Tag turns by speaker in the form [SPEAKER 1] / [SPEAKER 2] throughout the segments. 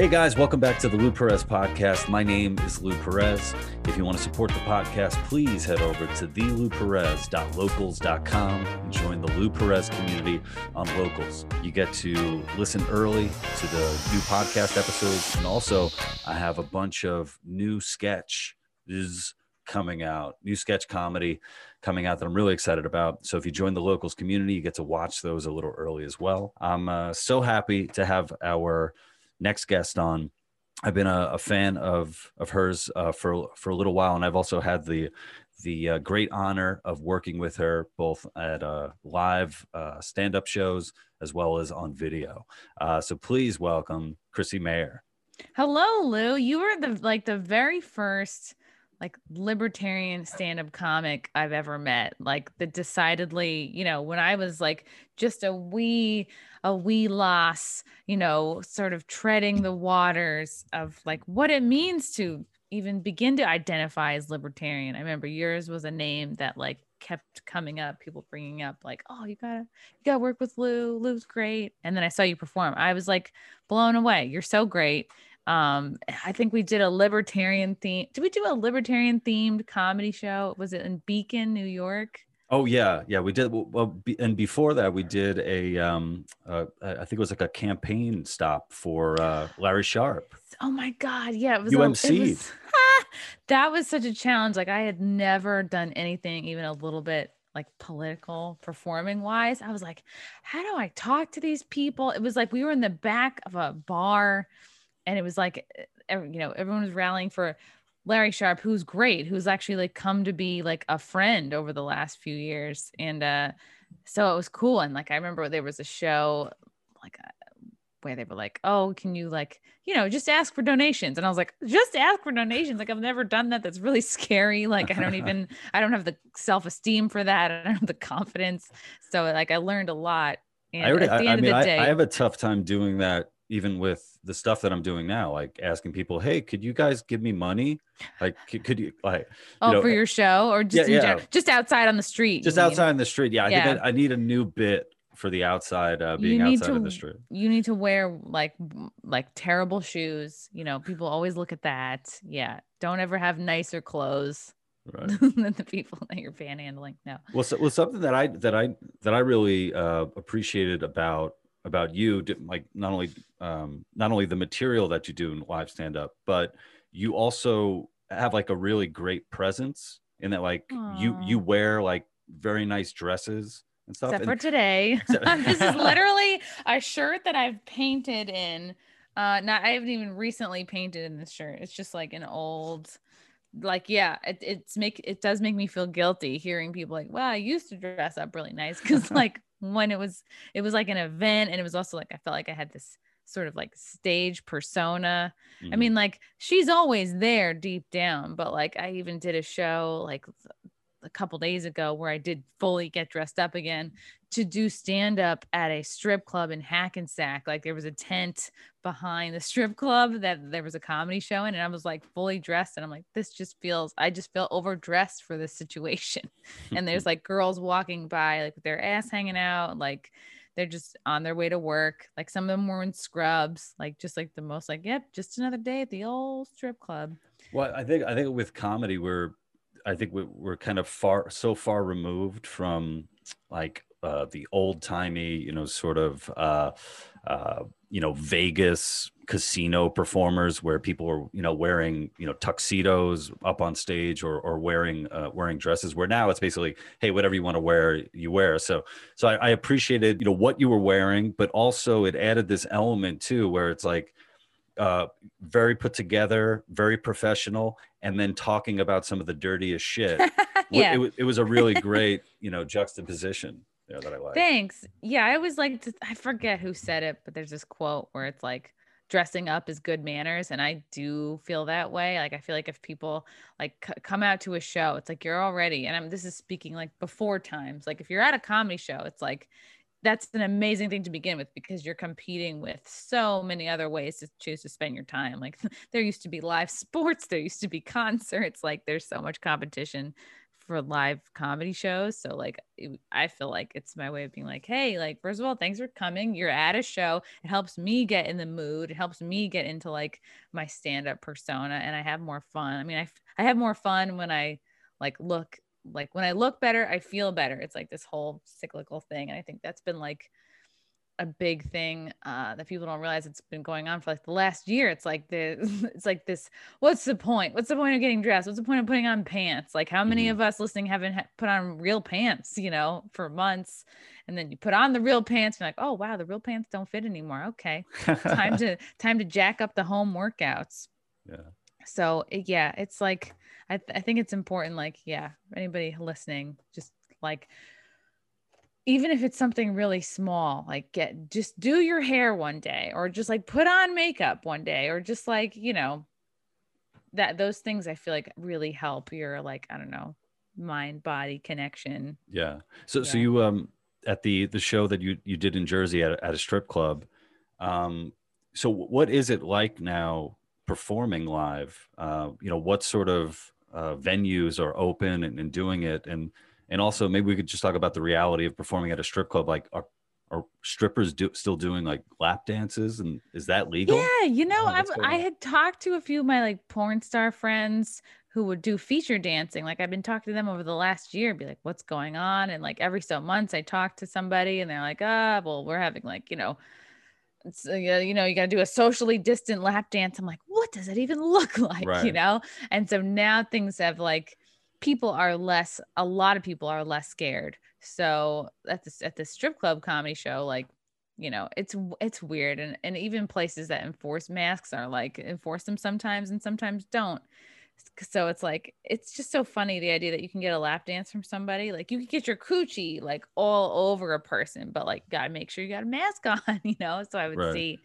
[SPEAKER 1] Hey guys, welcome back to the Lou Perez podcast. My name is Lou Perez. If you want to support the podcast, please head over to thelouperez.locals.com and join the Lou Perez community on Locals. You get to listen early to the new podcast episodes, and also I have a bunch of new sketch is coming out, new sketch comedy coming out that I'm really excited about. So if you join the Locals community, you get to watch those a little early as well. I'm uh, so happy to have our next guest on. I've been a, a fan of of hers uh, for for a little while, and I've also had the the uh, great honor of working with her both at uh, live uh, stand up shows as well as on video. Uh, so please welcome Chrissie Mayr.
[SPEAKER 2] Hello, Lou. You were the like the very first like libertarian stand-up comic I've ever met. Like the decidedly, you know, when I was like just a wee a wee loss, you know, sort of treading the waters of like what it means to even begin to identify as libertarian. I remember yours was a name that like kept coming up, people bringing up like, "Oh, you got to you got to work with Lou. Lou's great." And then I saw you perform. I was like blown away. You're so great um i think we did a libertarian theme did we do a libertarian themed comedy show was it in beacon new york
[SPEAKER 1] oh yeah yeah we did well and before that we did a um uh, i think it was like a campaign stop for uh larry Sharpe.
[SPEAKER 2] oh my god yeah it was
[SPEAKER 1] umc
[SPEAKER 2] a, it was, that was such a challenge like i had never done anything even a little bit like political performing wise i was like how do i talk to these people it was like we were in the back of a bar and it was like you know everyone was rallying for Larry Sharpe, who's great, who's actually like come to be like a friend over the last few years, and uh, so it was cool. And like I remember there was a show like uh, where they were like, "Oh, can you like you know just ask for donations?" And I was like, "Just ask for donations? Like I've never done that. That's really scary. Like I don't even I don't have the self esteem for that. I don't have the confidence. So like I learned a lot. And
[SPEAKER 1] I, already, at the I, end I mean, of the day, I, I have a tough time doing that even with the stuff that I'm doing now, like asking people, "Hey, could you guys give me money? Like, could, could you like,
[SPEAKER 2] oh,
[SPEAKER 1] you know,
[SPEAKER 2] for your show or just yeah, yeah. just outside on the street?
[SPEAKER 1] Just outside on the street. Yeah, I yeah. think I, I, need a new bit for the outside, uh, being outside
[SPEAKER 2] to,
[SPEAKER 1] of the street.
[SPEAKER 2] You need to wear like like terrible shoes. You know, people always look at that. Yeah, don't ever have nicer clothes. Right. than the people that you're panhandling. No.
[SPEAKER 1] Well, so, well, something that I that I that I really uh, appreciated about about you like not only um, not only the material that you do in live stand up but you also have like a really great presence in that like Aww. you you wear like very nice dresses and stuff
[SPEAKER 2] except
[SPEAKER 1] and,
[SPEAKER 2] for today. This is literally a shirt that i've painted in uh not i haven't even recently painted in this shirt. It's just like an old like yeah it, it's make it does make me feel guilty hearing people like wow i used to dress up really nice. Because like when it was it was like an event and it was also like i felt like i had this sort of like stage persona mm-hmm. i mean like she's always there deep down but like i even did a show like a couple days ago where I did fully get dressed up again to do stand up at a strip club in Hackensack. Like there was a tent behind the strip club that there was a comedy show in, and I was like fully dressed. And I'm like, this just feels, I just feel overdressed for this situation. and there's like girls walking by, like with their ass hanging out, like they're just on their way to work. Like some of them were in scrubs, like just like the most like, yep, just another day at the old strip club.
[SPEAKER 1] Well, I think I think with comedy, we're I think we're kind of far so far removed from like uh, the old timey, you know, sort of uh, uh, you know Vegas casino performers where people were you know wearing you know tuxedos up on stage or or wearing uh, wearing dresses. Where now it's basically hey whatever you want to wear you wear. So so I, I appreciated you know what you were wearing, but also it added this element too where it's like uh, very put together, very professional, and then talking about some of the dirtiest shit.
[SPEAKER 2] yeah.
[SPEAKER 1] It, it, was a really great, you know, juxtaposition there that I like.
[SPEAKER 2] Thanks. Yeah, I always like to, I forget who said it, but there's this quote where it's like, dressing up is good manners and i do feel that way like i feel like if people like c- come out to a show it's like you're already and i'm this is speaking like before times like if you're at a comedy show it's like that's an amazing thing to begin with because you're competing with so many other ways to choose to spend your time. Like there used to be live sports, there used to be concerts, like there's so much competition for live comedy shows. So like I feel like it's my way of being like, hey, like first of all, thanks for coming. You're at a show. It helps me get in the mood. It helps me get into like my stand-up persona and I have more fun. I mean, I I have more fun when I like look like when I look better, I feel better. It's like this whole cyclical thing and I think that's been like a big thing uh, that people don't realize it's been going on for like the last year. It's like the it's like this. What's the point? What's the point of getting dressed? What's the point of putting on pants? Like how many mm-hmm. of us listening haven't ha- put on real pants? You know, for months, and then you put on the real pants. And you're like, oh wow, the real pants don't fit anymore. Okay, time to time to jack up the home workouts.
[SPEAKER 1] Yeah.
[SPEAKER 2] So yeah, it's like I th- I think it's important. Like yeah, anybody listening, just like even if it's something really small, like get just do your hair one day or just like put on makeup one day or just like, you know, that those things I feel like really help your like, I don't know, mind body connection.
[SPEAKER 1] Yeah. So yeah. so you um at the the show that you you did in Jersey at, at a strip club, um so what is it like now performing live? Uh, you know, what sort of uh, venues are open and, and doing it. And and also maybe we could just talk about the reality of performing at a strip club. Like are are strippers do, still doing like lap dances? And is that legal?
[SPEAKER 2] Yeah you know oh, i had talked to a few of my like porn star friends who would do feature dancing. Like i've been talking to them over the last year be like what's going on? And like every so months i talk to somebody and they're like ah well we're having like you know it's uh, you know you got to do a socially distant lap dance. I'm like what does it even look like? Right. you know? And so now things have like people are less a lot of people are less scared. So at this at the strip club comedy show like you know it's it's weird. And and even places that enforce masks are like enforce them sometimes and sometimes don't so it's like it's just so funny the idea that you can get a lap dance from somebody like you can get your coochie like all over a person but like gotta make sure you got a mask on you know so i would right. see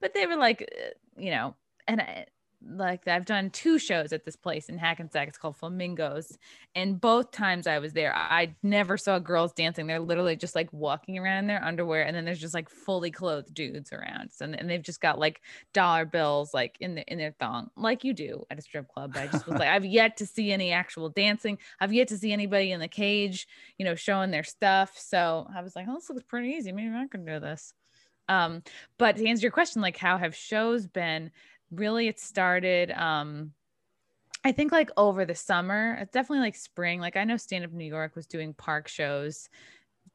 [SPEAKER 2] but they were like uh, you know and I, like I've done two shows at this place in Hackensack. It's called Flamingos. And both times I was there, I never saw girls dancing. They're literally just like walking around in their underwear. And then there's just like fully clothed dudes around. So, and they've just got like dollar bills like in the in their thong, like you do at a strip club. But I just was like, I've yet to see any actual dancing. I've yet to see anybody in the cage, you know, showing their stuff. So I was like, oh, this looks pretty easy. Maybe I can do this. Um, but to answer your question, like how have shows been? Really it started um I think like over the summer, it's definitely like spring. Like I know Stand Up New York was doing park shows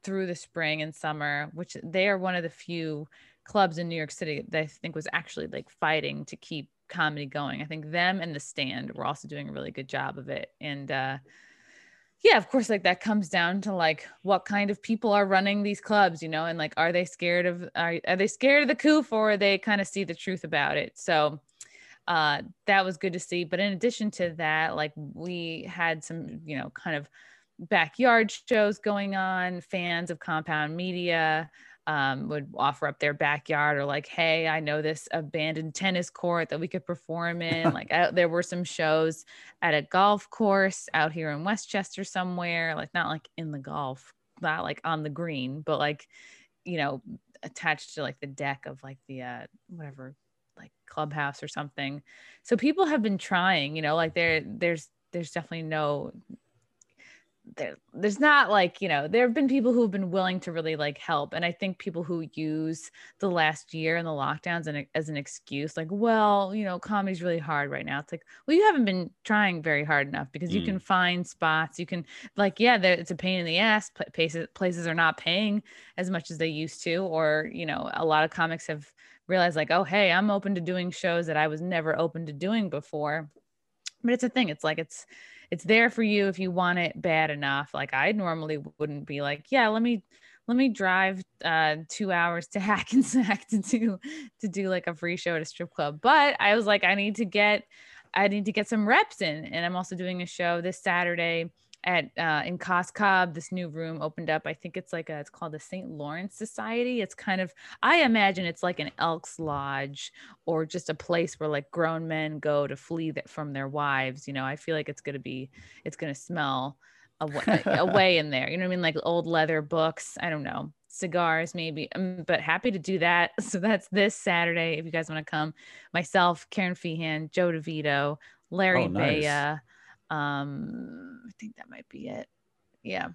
[SPEAKER 2] through the spring and summer, which they are one of the few clubs in New York City that I think was actually like fighting to keep comedy going. I think them and the stand were also doing a really good job of it. And uh yeah, of course, like that comes down to like what kind of people are running these clubs, you know, and like are they scared of are, are they scared of the coup or they kind of see the truth about it? So uh, that was good to see. But in addition to that, like we had some, you know, kind of backyard shows going on. Fans of Compound Media um, would offer up their backyard or like, hey, I know this abandoned tennis court that we could perform in. like I, there were some shows at a golf course out here in Westchester somewhere, like not like in the golf, not like on the green, but like, you know, attached to like the deck of like the uh, whatever like clubhouse or something so people have been trying you know like there there's there's definitely no there, there's not like you know there have been people who have been willing to really like help and i think people who use the last year and the lockdowns and as an excuse like well you know comedy's really hard right now it's like well you haven't been trying very hard enough because you mm. can find spots you can like yeah it's a pain in the ass places places are not paying as much as they used to or you know a lot of comics have realized like, oh, hey, I'm open to doing shows that I was never open to doing before. But it's a thing. It's like it's it's there for you if you want it bad enough. Like I normally wouldn't be like, yeah, let me let me drive uh, two hours to Hackensack to do to do like a free show at a strip club. But I was like, I need to get I need to get some reps in. And I'm also doing a show this Saturday at uh, in Cos Cob, this new room opened up. I think it's like a, it's called the St. Lawrence Society. It's kind of, I imagine it's like an Elks Lodge or just a place where like grown men go to flee that from their wives. You know, I feel like it's gonna be, it's gonna smell away, away in there. You know what I mean? Like old leather books. I don't know cigars maybe um, but happy to do that so that's this saturday if you guys want to come myself karen feehan joe devito larry oh, nice. Baya, Um, I think that might be it. Yeah.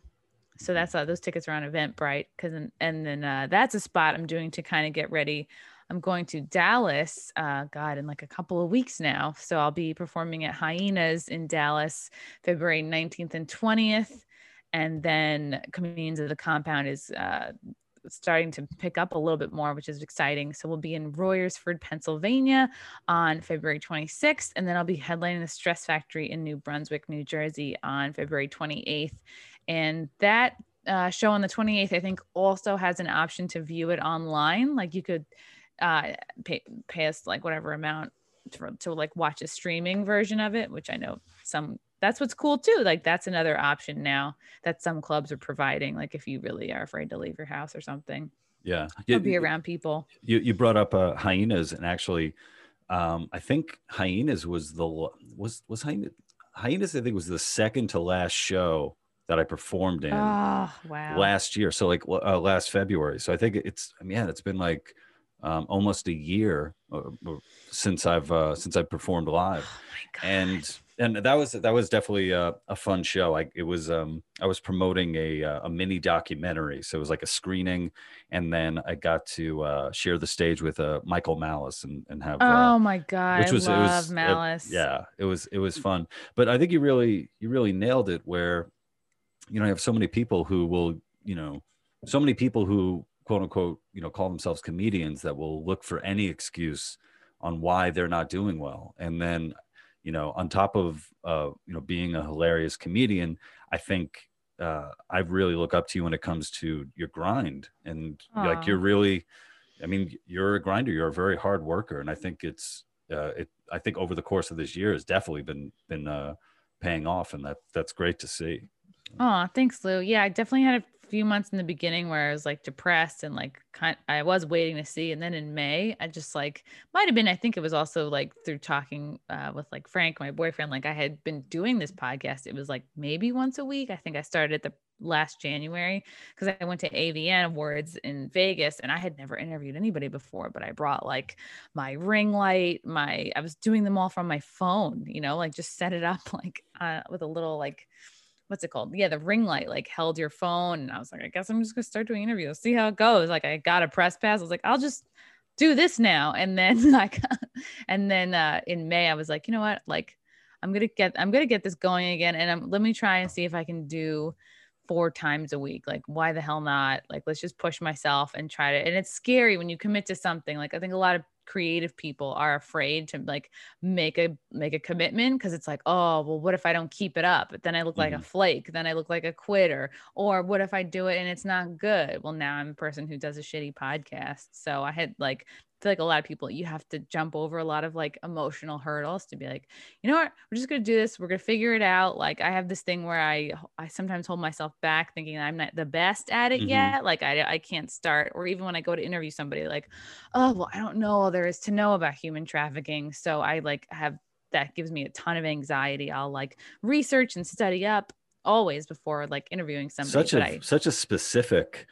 [SPEAKER 2] So that's uh, those tickets are on Eventbrite because and then uh, that's a spot I'm doing to kind of get ready. I'm going to Dallas, uh, God, in like a couple of weeks now. So I'll be performing at Hyenas in Dallas, February 19th and 20th. And then Comedians of the Compound is uh, starting to pick up a little bit more, which is exciting. So we'll be in Royersford, Pennsylvania on February 26th. And then I'll be headlining the Stress Factory in New Brunswick, New Jersey on February 28th. And that uh, show on the 28th, I think, also has an option to view it online. Like you could uh, pay, pay us like whatever amount to, to like watch a streaming version of it, which I know some that's what's cool too. Like that's another option now that some clubs are providing. Like if you really are afraid to leave your house or something.
[SPEAKER 1] Yeah.
[SPEAKER 2] You, be around people.
[SPEAKER 1] You, you brought up uh, hyenas and actually, um, I think hyenas was the, was, was hyenas, hyenas, I think was the second to last show that I performed in
[SPEAKER 2] oh, wow.
[SPEAKER 1] last year. So like uh, last February. So I think it's, I mean, yeah, it's been like um, almost a year uh, since I've, uh, since I've performed live.
[SPEAKER 2] Oh
[SPEAKER 1] and and that was that was definitely a, a fun show. I it was um I was promoting a uh, a mini documentary, so it was like a screening, and then I got to uh, share the stage with uh, Michael Malice and and have.
[SPEAKER 2] Uh, oh my god! Which was I love it was Malice.
[SPEAKER 1] It, yeah, it was it was fun, but I think you really you really nailed it. Where, you know, you have so many people who will you know, so many people who quote unquote you know call themselves comedians that will look for any excuse on why they're not doing well, and then you know, on top of uh, you know being a hilarious comedian, I think uh, I really look up to you when it comes to your grind and Aww. like you're really, I mean, you're a grinder. You're a very hard worker, and I think it's uh, it. I think over the course of this year has definitely been been uh, paying off, and that that's great to see.
[SPEAKER 2] Oh, thanks, Lou. Yeah, I definitely had a few months in the beginning where I was like depressed and like kind I was waiting to see and then in May I just like might have been I think it was also like through talking uh, with like Frank my boyfriend like I had been doing this podcast it was like maybe once a week I think I started at the last January because I went to AVN Awards in Vegas and I had never interviewed anybody before, but I brought like my ring light, my I was doing them all from my phone, you know, like just set it up like uh, with a little like what's it called? Yeah, the ring light like held your phone. And I was like, I guess I'm just gonna start doing interviews, see how it goes. Like I got a press pass. I was like, I'll just do this now. And then like and then uh in May, I was like, you know what? Like I'm gonna get I'm gonna get this going again. And I'm let me try and see if I can do four times a week. Like, why the hell not? Like, let's just push myself and try to. And it's scary when you commit to something. Like, I think a lot of creative people are afraid to like make a make a commitment because it's like oh well what if i don't keep it up? Then i look like mm-hmm. a flake. Then i look like a quitter. Or what if i do it and it's not good? Well now i'm a person who does a shitty podcast so i had like feel like a lot of people you have to jump over a lot of like emotional hurdles to be like you know what? We're just gonna do this. We're gonna figure it out. Like i have this thing where i i sometimes hold myself back thinking i'm not the best at it mm-hmm. yet. Like i i can't start. Or even when i go to interview somebody like oh well i don't know all there is to know about human trafficking. So i like have that gives me a ton of anxiety. I'll like research and study up always before like interviewing somebody
[SPEAKER 1] such a I, such a specific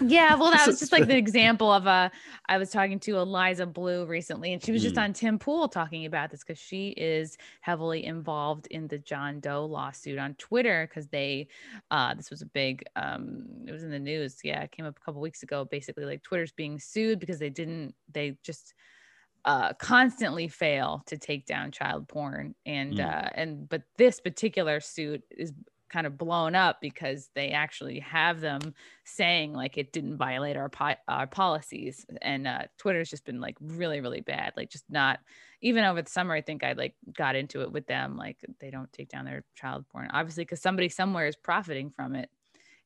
[SPEAKER 2] yeah, well, that was just like the example of a. Uh, was talking to Eliza Bleu recently, and she was just mm. on Tim Pool talking about this because she is heavily involved in the John Doe lawsuit on Twitter because they, uh, this was a big, um, it was in the news. Yeah, it came up a couple weeks ago. Basically, like Twitter's being sued because they didn't, they just uh, constantly fail to take down child porn and mm. uh, and but this particular suit is kind of blown up because they actually have them saying like it didn't violate our po- our policies and uh, twitter's just been like really really bad like just not even over the summer i think i like got into it with them like they don't take down their child porn obviously because somebody somewhere is profiting from it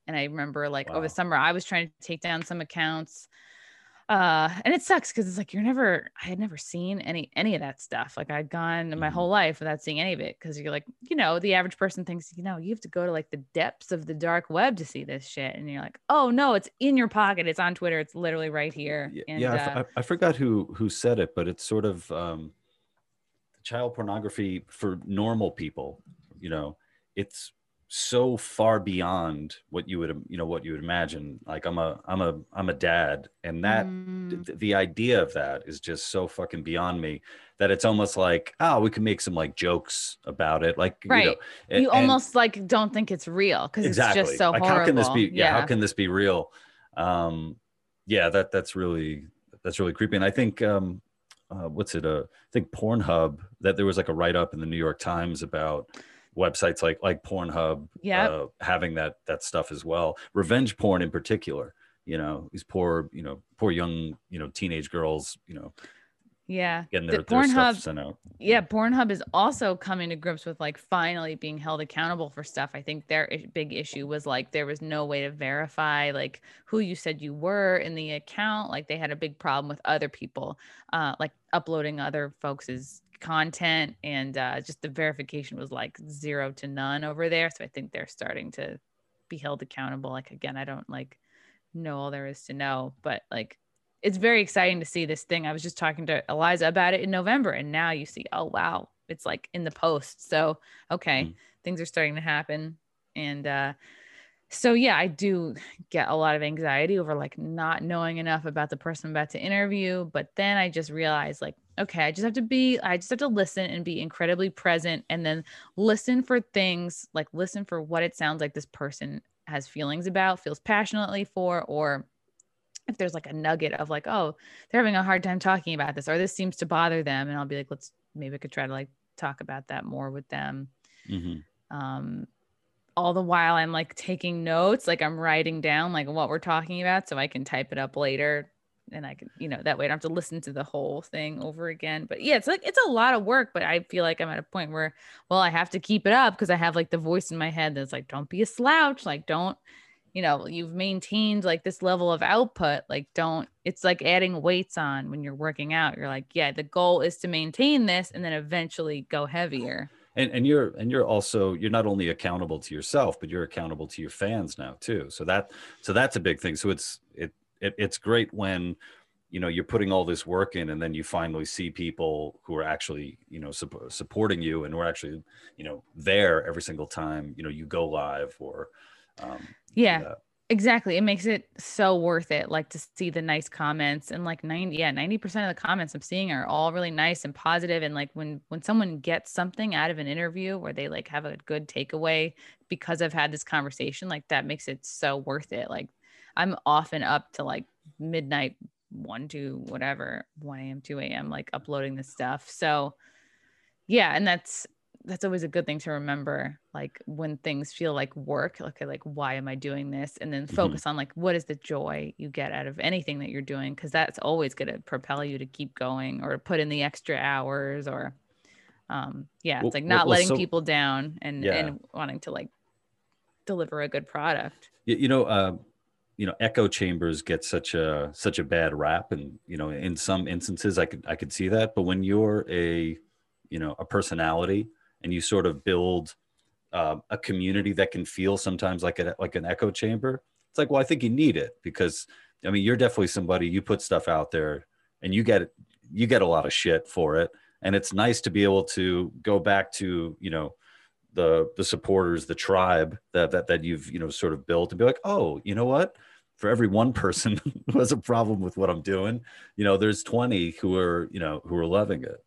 [SPEAKER 2] and i remember like wow. over the summer i was trying to take down some accounts uh and it sucks because it's like you're never i had never seen any any of that stuff like i'd gone my mm-hmm. whole life without seeing any of it because you're like you know the average person thinks you know you have to go to like the depths of the dark web to see this shit and you're like oh no it's in your pocket it's on twitter it's literally right here
[SPEAKER 1] and, yeah uh, I, I forgot who who said it but it's sort of um child pornography for normal people you know it's so far beyond what you would you know what you would imagine like i'm a i'm a i'm a dad and that
[SPEAKER 2] Mm.
[SPEAKER 1] th- the idea of that is just so fucking beyond me that it's almost like oh we can make some like jokes about it like you know
[SPEAKER 2] Right.
[SPEAKER 1] a-
[SPEAKER 2] you
[SPEAKER 1] and-
[SPEAKER 2] almost like don't think it's real because
[SPEAKER 1] exactly
[SPEAKER 2] it's just so
[SPEAKER 1] like
[SPEAKER 2] horrible.
[SPEAKER 1] how can this be yeah,
[SPEAKER 2] yeah.
[SPEAKER 1] how can this be real um yeah that that's really that's really creepy and i think um uh, what's it uh i think pornhub that there was like a write-up in the new york times about websites like like pornhub
[SPEAKER 2] Yep.
[SPEAKER 1] uh, having that that stuff as well revenge porn in particular you know these poor you know poor young you know teenage girls you know
[SPEAKER 2] yeah.
[SPEAKER 1] getting
[SPEAKER 2] The
[SPEAKER 1] their, their
[SPEAKER 2] Pornhub
[SPEAKER 1] sent out.
[SPEAKER 2] Yeah pornhub is also coming to grips with like finally being held accountable for stuff. I think their big issue was like there was no way to verify like who you said you were in the account. Like they had a big problem with other people uh like uploading other folks's content and uh just the verification was like zero to none over there. So i think they're starting to be held accountable. Like again i don't like know all there is to know but like it's very exciting to see this thing. I was just talking to Eliza about it in November, and now you see, oh wow, it's like in the post. So okay,
[SPEAKER 1] Mm.
[SPEAKER 2] things are starting to happen, and uh, so yeah, I do get a lot of anxiety over like not knowing enough about the person I'm about to interview. But then I just realized, like, okay, I just have to be, I just have to listen and be incredibly present, and then listen for things, like listen for what it sounds like this person has feelings about, feels passionately for, or if there's like a nugget of like, oh, they're having a hard time talking about this, or this seems to bother them, and I'll be like, let's maybe I could try to like talk about that more with them.
[SPEAKER 1] Mhm.
[SPEAKER 2] Um, all the while I'm like taking notes, like I'm writing down like what we're talking about, so I can type it up later, and I can, you know, that way I don't have to listen to the whole thing over again. But yeah, it's like it's a lot of work, but I feel like I'm at a point where, well, I have to keep it up because I have like the voice in my head that's like, don't be a slouch, like don't you know you've maintained like this level of output like don't it's like adding weights on when you're working out. You're like yeah the goal is to maintain this and then eventually go heavier.
[SPEAKER 1] And and you're and you're also you're not only accountable to yourself but you're accountable to your fans now too. So that so that's a big thing. So it's it, it it's great when you know you're putting all this work in and then you finally see people who are actually you know supp- supporting you and who are actually you know there every single time you know you go live or um
[SPEAKER 2] yeah
[SPEAKER 1] that.
[SPEAKER 2] exactly. It makes it so worth it like to see the nice comments and like 90 yeah 90% of the comments i'm seeing are all really nice and positive. And like when when someone gets something out of an interview where they like have a good takeaway because i've had this conversation like that makes it so worth it. Like i'm often up to like midnight 1 to whatever 1 a.m 2 a.m like uploading this stuff. So yeah and that's that's always a good thing to remember like when things feel like work okay like why am i doing this and then
[SPEAKER 1] Mhm.
[SPEAKER 2] focus on like what is the joy you get out of anything that you're doing because that's always going to propel you to keep going or put in the extra hours or um yeah
[SPEAKER 1] Well-
[SPEAKER 2] it's like not
[SPEAKER 1] well,
[SPEAKER 2] letting
[SPEAKER 1] so-
[SPEAKER 2] people down and
[SPEAKER 1] Yeah.
[SPEAKER 2] and wanting to like deliver a good product
[SPEAKER 1] you, you know uh you know echo chambers get such a such a bad rap and you know in some instances i could i could see that but when you're a you know a personality and you sort of build uh, a community that can feel sometimes like a like an echo chamber it's like well i think you need it because i mean you're definitely somebody you put stuff out there and you get you get a lot of shit for it. And it's nice to be able to go back to you know the the supporters the tribe that that that you've you know sort of built and be like oh you know what? For every one person who has a problem with what i'm doing you know there's 20 who are you know who are loving it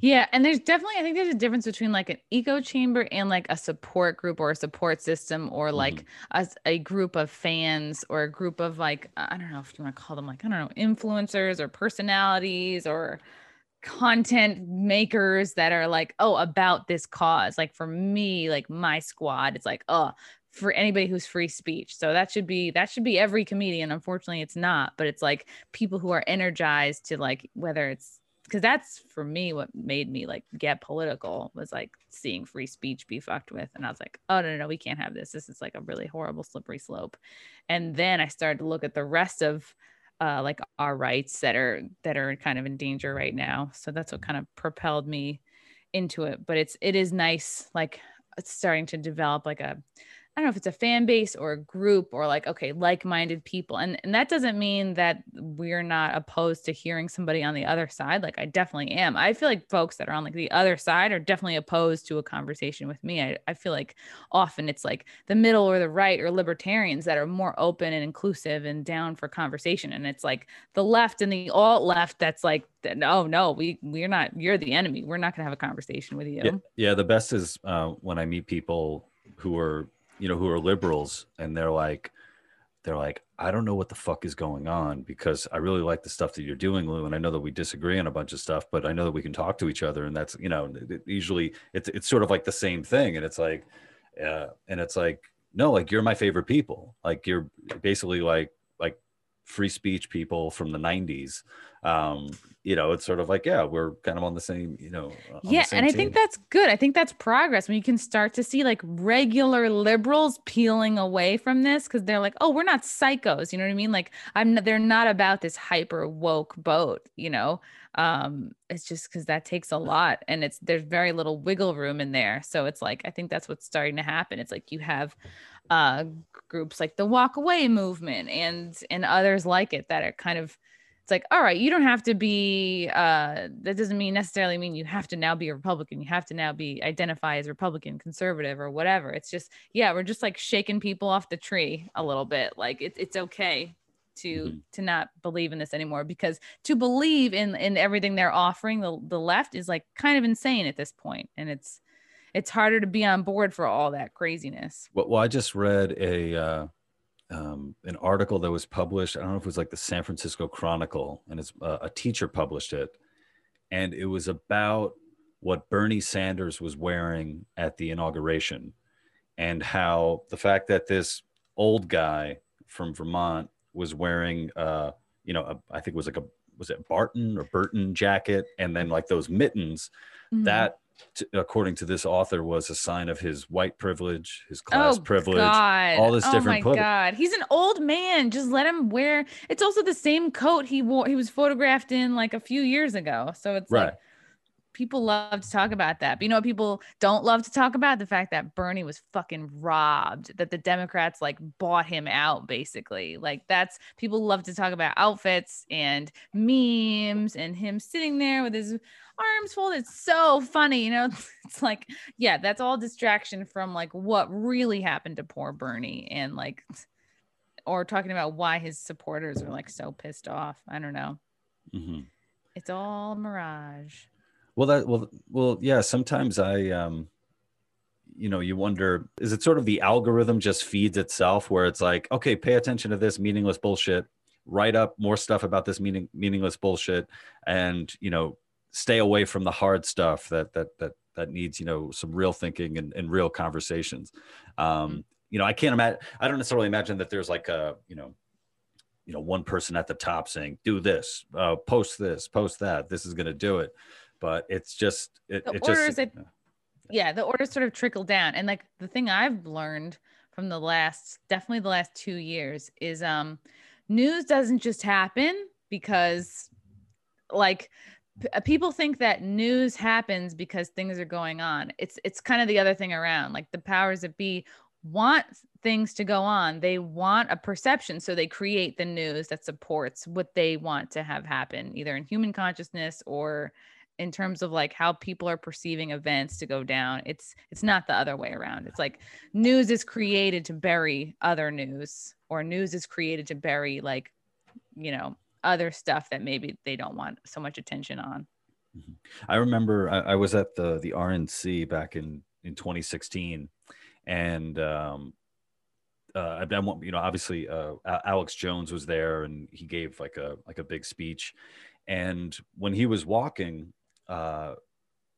[SPEAKER 2] Yeah, and there's definitely I think there's a difference between like an echo chamber and like a support group or a support system or mm-hmm. like a, a group of fans or a group of like I don't know if you want to call them like I don't know influencers or personalities or content makers that are like oh about this cause. Like for me like my squad it's like oh for anybody who's free speech. So that should be that should be every comedian. Unfortunately it's not but it's like people who are energized to like whether it's because that's for me what made me like get political was like seeing free speech be fucked with and i was like oh no no no we can't have this. This is like a really horrible slippery slope. And then i started to look at the rest of uh, like our rights that are that are kind of in danger right now. So that's what kind of propelled me into it. But it's it is nice like starting to develop like a I don't know if it's a fan base or a group or like, okay, like minded people. And, and that doesn't mean that we're not opposed to hearing somebody on the other side. Like, I definitely am. I feel like folks that are on like the other side are definitely opposed to a conversation with me. I, I feel like often it's like the middle or the right or libertarians that are more open and inclusive and down for conversation. And it's like the left and the alt left that's like, no, no, we, we're not, you're the enemy. We're not going to have a conversation with you.
[SPEAKER 1] Yeah, yeah the best is uh, when I meet people who are you know, who are liberals and they're like, they're like, I don't know what the fuck is going on because I really like the stuff that you're doing, Lou, and I know that we disagree on a bunch of stuff, but I know that we can talk to each other, and that's you know, it, usually it's it's sort of like the same thing, and it's like, uh, and it's like, no, like you're my favorite people, like you're basically like like free speech people from the '90s, um, you know, it's sort of like, yeah, we're kind of on the same, you know.
[SPEAKER 2] Yeah. And I team. think that's good. I think that's progress when you can start to see like regular liberals peeling away from this because they're like, oh, we're not psychos. You know what I mean? Like, I'm, they're not about this hyper woke boat, you know? Um, it's just because that takes a lot and it's, there's very little wiggle room in there. So it's like, I think that's what's starting to happen. It's like you have, uh, groups like the walk away movement and, and others like it that are kind of, it's like all right you don't have to be uh that doesn't mean necessarily mean you have to now be a republican. You have to now be identify as republican conservative or whatever. It's just yeah we're just like shaking people off the tree a little bit. Like it, it's okay to mm-hmm. to not believe in this anymore because to believe in in everything they're offering the, the left is like kind of insane at this point. And it's it's harder to be on board for all that craziness
[SPEAKER 1] well, well i just read a uh um, an article that was published. I don't know if it was like the San Francisco Chronicle, and it's uh, a teacher published it, and it was about what Bernie Sanders was wearing at the inauguration, and how the fact that this old guy from Vermont was wearing, uh, you know, a, I think it was like a was it Barton or Burton jacket, and then like those mittens, mm-hmm. that according to this author, was a sign of his white privilege, his class oh, privilege, God. all this oh, different.
[SPEAKER 2] Oh my God, he's an old man. Just let him wear. It's also the same coat he wore. He was photographed in like a few years ago. So it's right. like people love to talk about that. But you know what people don't love to talk about? The fact that Bernie was fucking robbed, that the Democrats like bought him out, basically. Like that's people love to talk about outfits and memes and him sitting there with his arms folded. It's so funny, you know. It's like, yeah, that's all distraction from like what really happened to poor Bernie and like or talking about why his supporters are like so pissed off. I don't know. Mm-hmm. It's all mirage.
[SPEAKER 1] Well, that well, well, yeah. Sometimes I, um, you know, you wonder: is it sort of the algorithm just feeds itself, where it's like, okay, pay attention to this meaningless bullshit, write up more stuff about this meaning meaningless bullshit, and you know, stay away from the hard stuff that that that that needs you know some real thinking and, and real conversations. Um, mm-hmm. you know, I can't imagine. I don't necessarily imagine that there's like a you know you know one person at the top saying do this uh, post this post that this is going to do it but it's just it, the it orders just,
[SPEAKER 2] yeah the orders sort of trickle down and like the thing i've learned from the last definitely the last two years is um news doesn't just happen because like uh, people think that news happens because things are going on. It's it's kind of the other thing around like the powers that be want things to go on. They want a perception so they create the news that supports what they want to have happen either in human consciousness or in terms of like how people are perceiving events to go down. It's it's not the other way around. It's like news is created to bury other news or news is created to bury like you know other stuff that maybe they don't want so much attention on
[SPEAKER 1] mm-hmm. i remember I, I, was at the the rnc back in in 2016 and um uh, I, you know, obviously, uh, Alex Jones was there, and he gave like a like a big speech. And when he was walking, uh,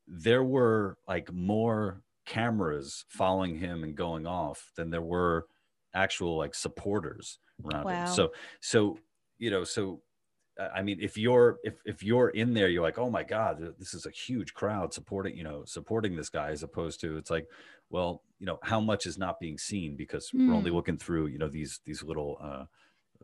[SPEAKER 1] there were like more cameras following him and going off than there were actual like supporters around wow. him. So, so you know, so I mean, if you're if if you're in there, you're like, oh my god, this is a huge crowd supporting you know supporting this guy, as opposed to it's like, well, you know, how much is not being seen because mm. we're only hmm. looking through you know these these little uh,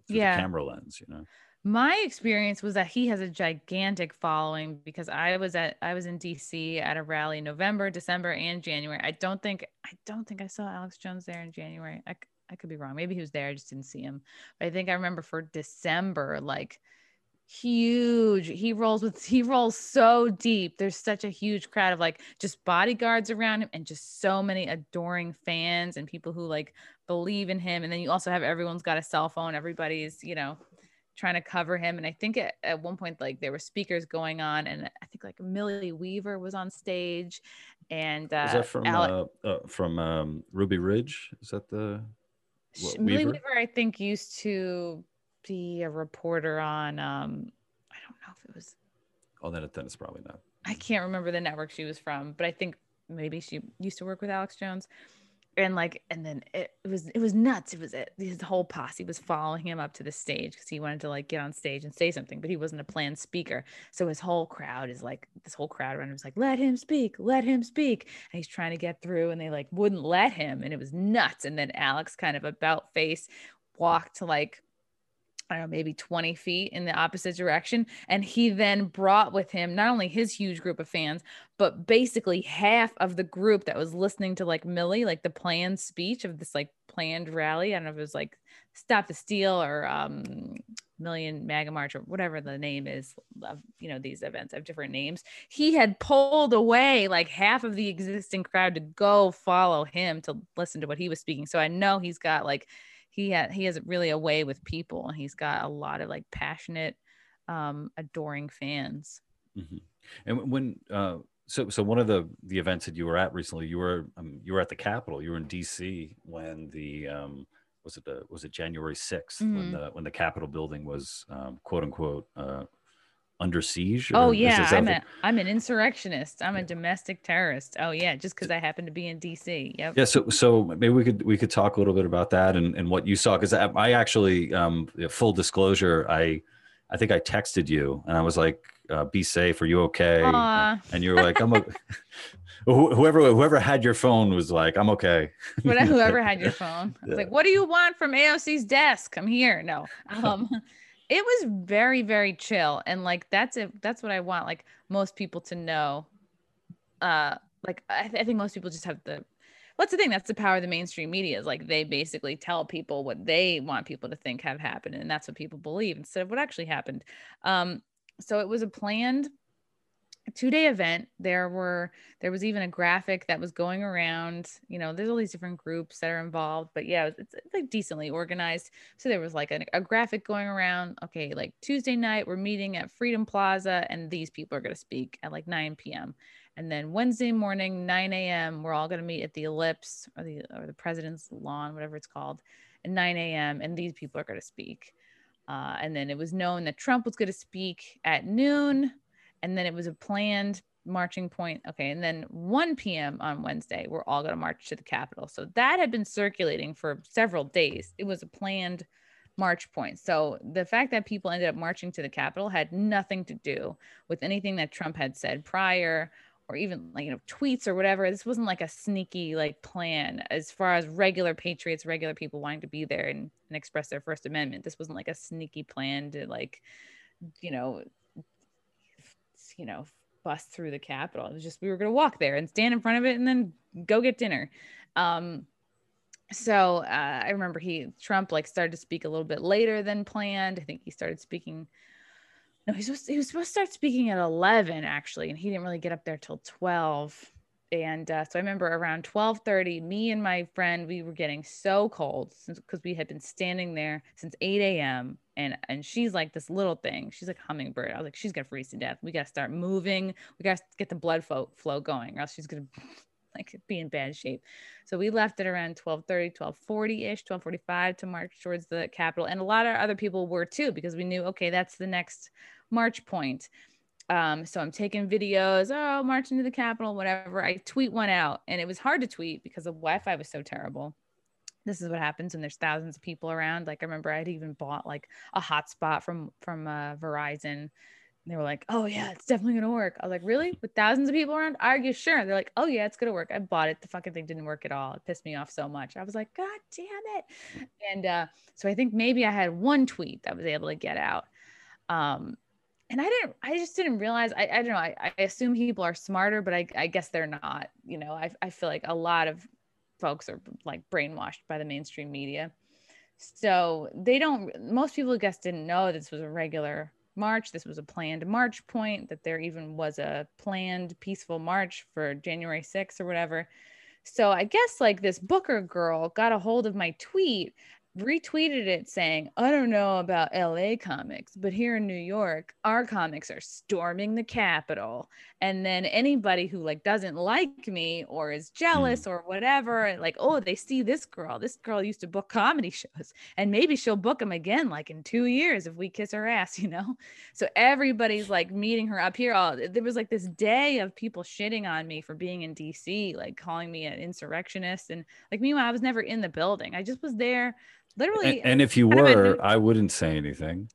[SPEAKER 1] yeah. camera lens, you know
[SPEAKER 2] My experience was that he has a gigantic following because I was at I was in DC at a rally in November, December, and January. I don't think I don't think I saw Alex Jones there in January. I, I could be wrong. Maybe he was there. I just didn't see him. But I think I remember for December, like huge. He rolls with he rolls so deep. There's such a huge crowd of like just bodyguards around him and just so many adoring fans and people who like believe in him. And then you also have everyone's got a cell phone. Everybody's, you know, trying to cover him. And I think at, at one point, like there were speakers going on, and I think like Millie Weaver was on stage. And uh,
[SPEAKER 1] is that from uh, uh, from um, Ruby Ridge? Is that the
[SPEAKER 2] what, Millie Weaver? Weaver? I think used to be a reporter on um I don't know if it was
[SPEAKER 1] Oh then then it's probably not.
[SPEAKER 2] I can't remember the network she was from, but I think maybe she used to work with Alex Jones. And like and then it, it was it was nuts. It was it, his whole posse was following him up to the stage because he wanted to like get on stage and say something, but he wasn't a planned speaker. So his whole crowd is like this whole crowd around him was like, let him speak, let him speak. And he's trying to get through and they like wouldn't let him. And it was nuts. And then Alex kind of about face walked to like I don't know, maybe 20 feet in the opposite direction. And he then brought with him not only his huge group of fans, but basically half of the group that was listening to like Millie, like the planned speech of this like planned rally. I don't know if it was like Stop the Steal or um, Million MAGA March or whatever the name is of, you know, these events have different names. He had pulled away like half of the existing crowd to go follow him to listen to what he was speaking. So I know he's got like, he had he has really a way with people and he's got a lot of like passionate um adoring fans
[SPEAKER 1] mm-hmm. and when uh so so one of the the events that you were at recently you were um, you were at the capitol you were in dc when the um was it the was it january 6th mm-hmm. when the when the capitol building was um, quote unquote uh under siege?
[SPEAKER 2] Oh yeah, I'm a I'm an insurrectionist. I'm a domestic terrorist. Oh yeah, just because I happen to be in D.C. Yep.
[SPEAKER 1] Yeah. So so maybe we could we could talk a little bit about that and, and what you saw because I, I, actually um full disclosure I I think I texted you and I was like uh, be safe are you okay Aww. and you were like I'm a whoever whoever had your phone was like I'm okay
[SPEAKER 2] whoever had your phone I was yeah. like what do you want from AOC's desk I'm here no um it was very very chill and like that's it that's what i want like most people to know uh like I, th- I think most people just have the what's the thing that's the power of the mainstream media is like they basically tell people what they want people to think have happened and that's what people believe instead of what actually happened. Um so it was a planned two day event. There were there was even a graphic that was going around you know there's all these different groups that are involved but yeah it's, it's like decently organized. So there was like a, a, graphic going around okay like tuesday night we're meeting at freedom plaza and these people are going to speak at like 9 p.m and then wednesday morning 9 a.m we're all going to meet at the ellipse or the or the president's lawn whatever it's called at 9 a.m and these people are going to speak. Uh, and then it was known that trump was going to speak at noon and then it was a planned marching point. Okay. And then 1 p.m. on Wednesday, we're all going to march to the Capitol. So that had been circulating for several days. It was a planned march point. So the fact that people ended up marching to the Capitol had nothing to do with anything that Trump had said prior or even like, you know, tweets or whatever. This wasn't like a sneaky like plan as far as regular patriots, regular people wanting to be there and, and express their First Amendment. This wasn't like a sneaky plan to like, you know, you know, bust through the Capitol. It was just we were going to walk there and stand in front of it and then go get dinner. Um, so uh, I remember he Trump like started to speak a little bit later than planned. I think he started speaking. No, he was he was supposed to start speaking at eleven actually, and he didn't really get up there till twelve and uh, so I remember around 12:30, me and my friend we were getting so cold because we had been standing there since 8 a.m. and and she's like this little thing. She's like hummingbird. I was like, she's gonna freeze to death. We gotta start moving. We gotta get the blood flow flow going, or else she's gonna like be in bad shape. So we left at around 12:30, 12:40 ish, 12:45 to march towards the Capitol, and a lot of other people were too because we knew okay, that's the next march point. Um, so I'm taking videos, oh, marching to the Capitol, whatever. I tweet one out, and it was hard to tweet because the Wi-Fi was so terrible. This is what happens when there's thousands of people around. Like I remember I'd even bought like a hotspot from from uh, Verizon they were like, "Oh yeah, it's definitely gonna work." I was like, "Really?" With thousands of people around, are you sure? They're like, "Oh yeah, it's gonna work." I bought it. The fucking thing didn't work at all. It pissed me off so much. I was like, "God damn it!" And uh, so I think maybe I had one tweet that was able to get out. Um, and I didn't, I just didn't realize. I, I don't know. I, I assume people are smarter, but I, I guess they're not. You know, I, I feel like a lot of folks are like brainwashed by the mainstream media. So they don't. Most people, I guess, didn't know this was a regular march. This was a planned march point, that there even was a planned peaceful march for January 6th or whatever. So I guess like this Booker girl got a hold of my tweet retweeted it saying, I don't know about LA comics, but here in New York, our comics are storming the Capitol. And then anybody who like doesn't like me or is jealous mm. or whatever, like, oh, they see this girl. This girl used to book comedy shows and maybe she'll book them again like in two years if we kiss her ass, you know? So everybody's like meeting her up here. All there was like this day of people shitting on me for being in DC, like calling me an insurrectionist. And like, meanwhile, I was never in the building. I just was there literally
[SPEAKER 1] and, and if you were i wouldn't say anything.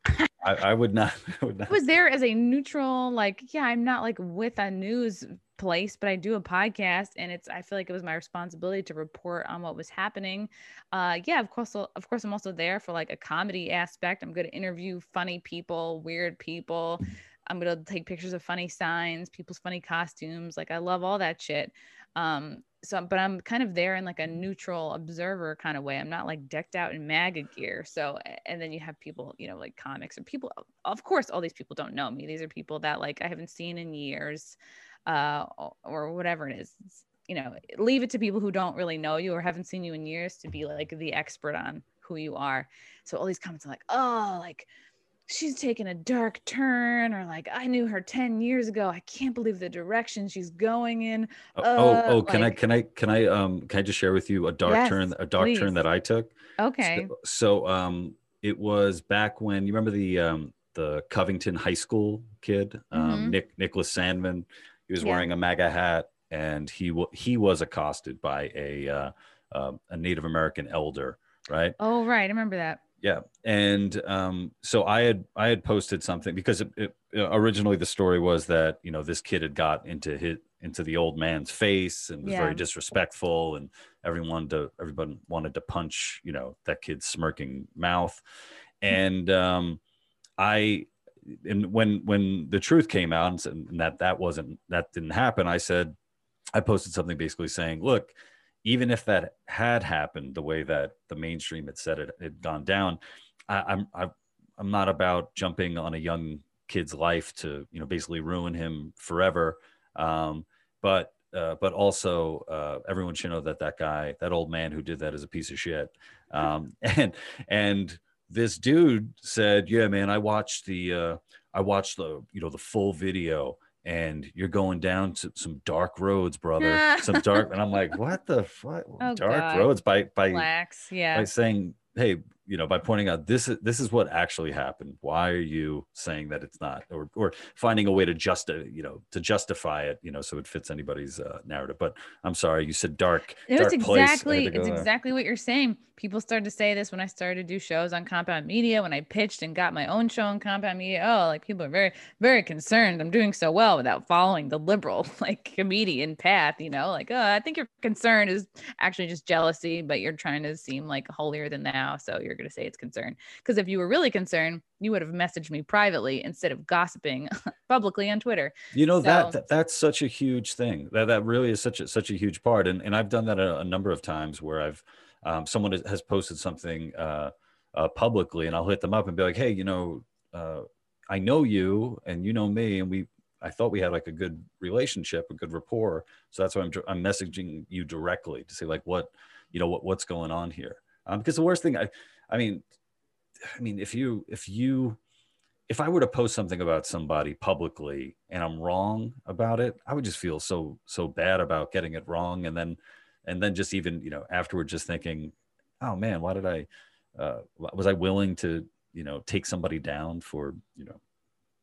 [SPEAKER 1] I, I, would not, I would not
[SPEAKER 2] I was there as a neutral like yeah i'm not like with a news place but i do a podcast and it's i feel like it was my responsibility to report on what was happening. Uh yeah of course of course i'm also there for like a comedy aspect. I'm going to interview funny people weird people. I'm going to take pictures of funny signs people's funny costumes. Like i love all that shit. Um so but i'm kind of there in like a neutral observer kind of way. I'm not like decked out in maga gear. So and then you have people you know like comics or people of course all these people don't know me. These are people that like i haven't seen in years uh or whatever it is. You know leave it to people who don't really know you or haven't seen you in years to be like the expert on who you are. So all these comments are like oh like she's taken a dark turn or like i knew her 10 years ago. I can't believe the direction she's going in.
[SPEAKER 1] Oh uh, oh, oh can i can i can i um can i just share with you a dark yes, turn a dark please. turn that i took?
[SPEAKER 2] Okay.
[SPEAKER 1] so, so, um it was back when you remember the um the covington high school kid um mm-hmm. nick nicholas Sandmann? He was yeah. wearing a maga hat and he w- he was accosted by a uh, uh, a native american elder right?
[SPEAKER 2] Oh right. I remember that
[SPEAKER 1] yeah and um, so i had i had posted something because it, it, originally the story was that you know this kid had got into his into the old man's face and was yeah. very disrespectful and everyone to everyone wanted to punch you know that kid's smirking mouth and um, i and when when the truth came out and that that wasn't that didn't happen i said i posted something basically saying look even if that had happened the way that the mainstream had said it had gone down, I, I'm am i am not about jumping on a young kid's life to you know basically ruin him forever. Um, but uh, but also uh, everyone should know that that guy, that old man who did that, is a piece of shit. Um, and and this dude said, "Yeah, man, I watched the uh, I watched the you know the full video." And you're going down to some dark roads, brother. some dark, and I'm like, what the fuck? Oh, dark God. roads by by
[SPEAKER 2] Relax. yeah
[SPEAKER 1] by saying, hey, you know, by pointing out this is this is what actually happened. Why are you saying that it's not, or or finding a way to just you know to justify it, you know, so it fits anybody's uh, narrative. But I'm sorry, you said dark.
[SPEAKER 2] It
[SPEAKER 1] dark
[SPEAKER 2] was exactly it's there. exactly what you're saying. People started to say this when I started to do shows on Compound Media, when I pitched and got my own show on Compound Media. Oh, like people are very very concerned. I'm doing so well without following the liberal like comedian path. You know, like oh, I think your concern is actually just jealousy, but you're trying to seem like holier than thou. So you're going to say it's concern. Because if you were really concerned, you would have messaged me privately instead of gossiping publicly on Twitter.
[SPEAKER 1] You know so, that, that, that's such a huge thing. That that really is such a such a huge part. And and I've done that a, a number of times where I've um, someone has posted something uh, uh, publicly, and I'll hit them up and be like, hey, you know, uh, I know you, and you know me, and we I thought we had like a good relationship, a good rapport. So that's why I'm I'm messaging you directly to say like what you know what what's going on here. Um, because the worst thing I I mean, I mean, if you if you if I were to post something about somebody publicly and I'm wrong about it, I would just feel so so bad about getting it wrong, and then and then just even you know afterward, just thinking, oh man, why did I uh, was I willing to you know take somebody down for you know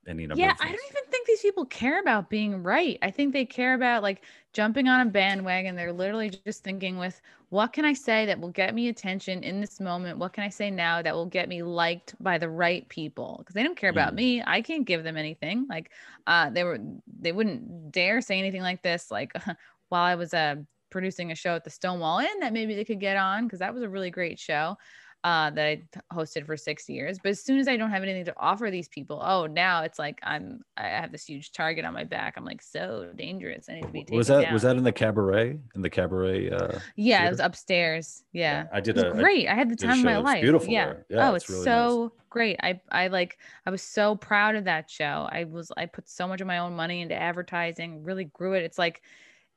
[SPEAKER 1] any number?
[SPEAKER 2] Yeah, I don't even think these people care about being right. I think they care about like jumping on a bandwagon. They're literally just thinking with what can I say that will get me attention in this moment? What can I say now that will get me liked by the right people? Because they don't care about mm. me. I can't give them anything. Like uh they were they wouldn't dare say anything like this like while I was uh producing a show at the Stonewall Inn that maybe they could get on because that was a really great show uh, that I hosted for six years. But as soon as I don't have anything to offer these people, oh, now it's like I'm I have this huge target on my back. I'm like so dangerous. I need to be taken
[SPEAKER 1] Was that
[SPEAKER 2] down.
[SPEAKER 1] was that in the cabaret in the cabaret? Uh,
[SPEAKER 2] yeah, theater? it was upstairs. Yeah,
[SPEAKER 1] yeah I did.
[SPEAKER 2] It was a, great. I, I had the time of my life.
[SPEAKER 1] Beautiful.
[SPEAKER 2] Yeah.
[SPEAKER 1] yeah
[SPEAKER 2] oh, it's,
[SPEAKER 1] it's really
[SPEAKER 2] so
[SPEAKER 1] nice.
[SPEAKER 2] great. I I like I was so proud of that show. I was I put so much of my own money into advertising. Really grew it. It's like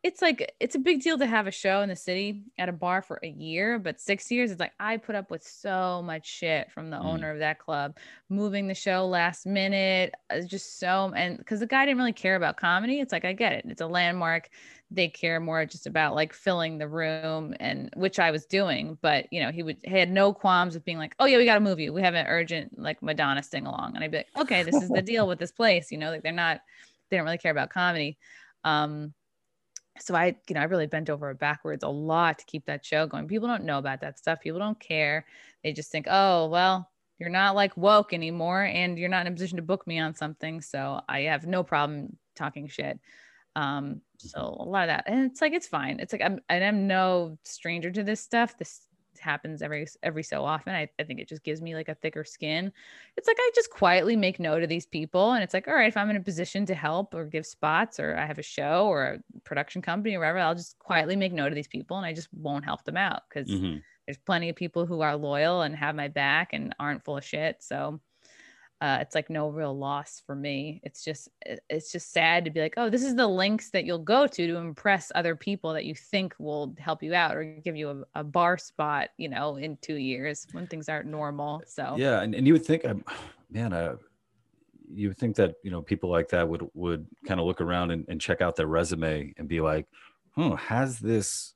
[SPEAKER 2] it's like it's a big deal to have a show in the city at a bar for a year, but six years it's like I put up with so much shit from the mm. owner of that club, moving the show last minute, uh, just so and because the guy didn't really care about comedy. It's like I get it, it's a landmark. They care more just about like filling the room and which I was doing, but you know he would he had no qualms with being like, oh yeah, we got to move you. We have an urgent like Madonna sing along, and I'd be like, okay, this is the deal with this place. You know, like they're not they don't really care about comedy. Um, so I, you know, I really bent over backwards a lot to keep that show going. People don't know about that stuff. People don't care. They just think, oh, well, you're not like woke anymore and you're not in a position to book me on something. So I have no problem talking shit. Um, so a lot of that, and it's like, it's fine. It's like, I'm, I'm no stranger to this stuff. This happens every every so often. I, I think it just gives me like a thicker skin. It's like I just quietly make note of these people, and it's like, all right, if I'm in a position to help or give spots, or I have a show or a production company or whatever, I'll just quietly make note of these people, and I just won't help them out because mm-hmm. there's plenty of people who are loyal and have my back and aren't full of shit. So uh, it's like no real loss for me. It's just it's just sad to be like, oh, this is the links that you'll go to to impress other people that you think will help you out or give you a, a bar spot, you know, in two years when things aren't normal. So
[SPEAKER 1] yeah, and, and you would think, um, man, uh, you would think that you know people like that would would kind of look around and, and check out their resume and be like, hmm, has this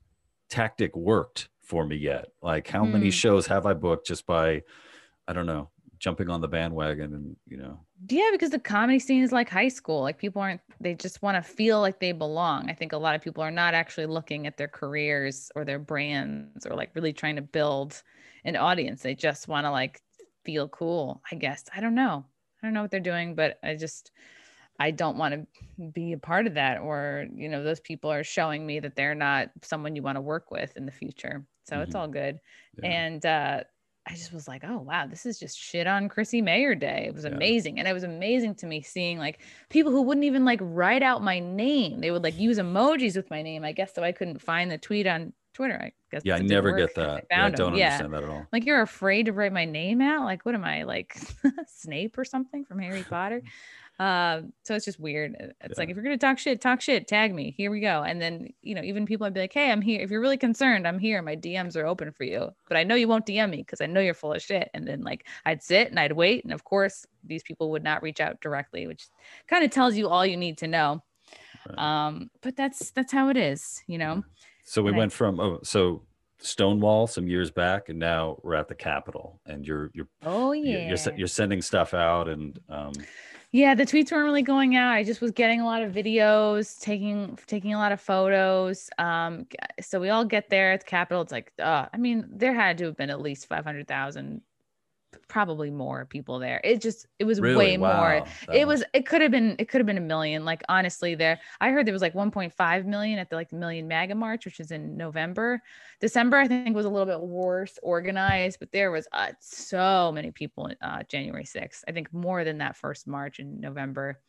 [SPEAKER 1] tactic worked for me yet? Like, how mm. many hmm. shows have I booked just by I don't know, jumping on the bandwagon and you know.
[SPEAKER 2] Yeah because the comedy scene is like high school. Like people aren't they just want to feel like they belong. I think a lot of people are not actually looking at their careers or their brands or like really trying to build an audience. They just want to like feel cool i guess. I don't know. I don't know what they're doing but i just i don't want to be a part of that or you know those people are showing me that they're not someone you want to work with in the future. So mm-hmm. it's all good. Yeah. and uh I just was like, oh wow, this is just shit on Chrissie Mayr day. It was yeah. amazing. And it was amazing to me seeing like people who wouldn't even like write out my name. They would like use emojis with my name, I guess, so I couldn't find the tweet on Twitter. I guess.
[SPEAKER 1] Yeah, I never get that. I, yeah, I don't
[SPEAKER 2] yeah.
[SPEAKER 1] understand that at all.
[SPEAKER 2] Like you're afraid to write my name out? Like, what am I like Snape or something from Harry Potter? Uh, so it's just weird. It's yeah. like if you're gonna talk shit, talk shit, tag me. Here we go. And then you know, even people I'd be like, hey, I'm here. If you're really concerned, I'm here. My DMs are open for you. But I know you won't DM me because I know you're full of shit. And then like I'd sit and I'd wait, and of course these people would not reach out directly, which kind of tells you all you need to know. Right. Um, but that's that's how it is, you know.
[SPEAKER 1] So we and went I, from oh, so Stonewall some years back, and now we're at the Capitol, and you're you're
[SPEAKER 2] oh yeah
[SPEAKER 1] you're, you're sending stuff out, and um,
[SPEAKER 2] yeah, the tweets weren't really going out. I just was getting a lot of videos, taking taking a lot of photos. Um, so we all get there at the Capitol. It's like, uh, I mean, there had to have been at least five hundred thousand probably more people there. It just it was really? way wow. more. That it was it could have been it could have been a million. Like honestly, there I heard there was like 1.5 million at the like the Million MAGA March, which is in November. December I think was a little bit worse organized, but there was uh, so many people uh, January 6th. I think more than that first march in November.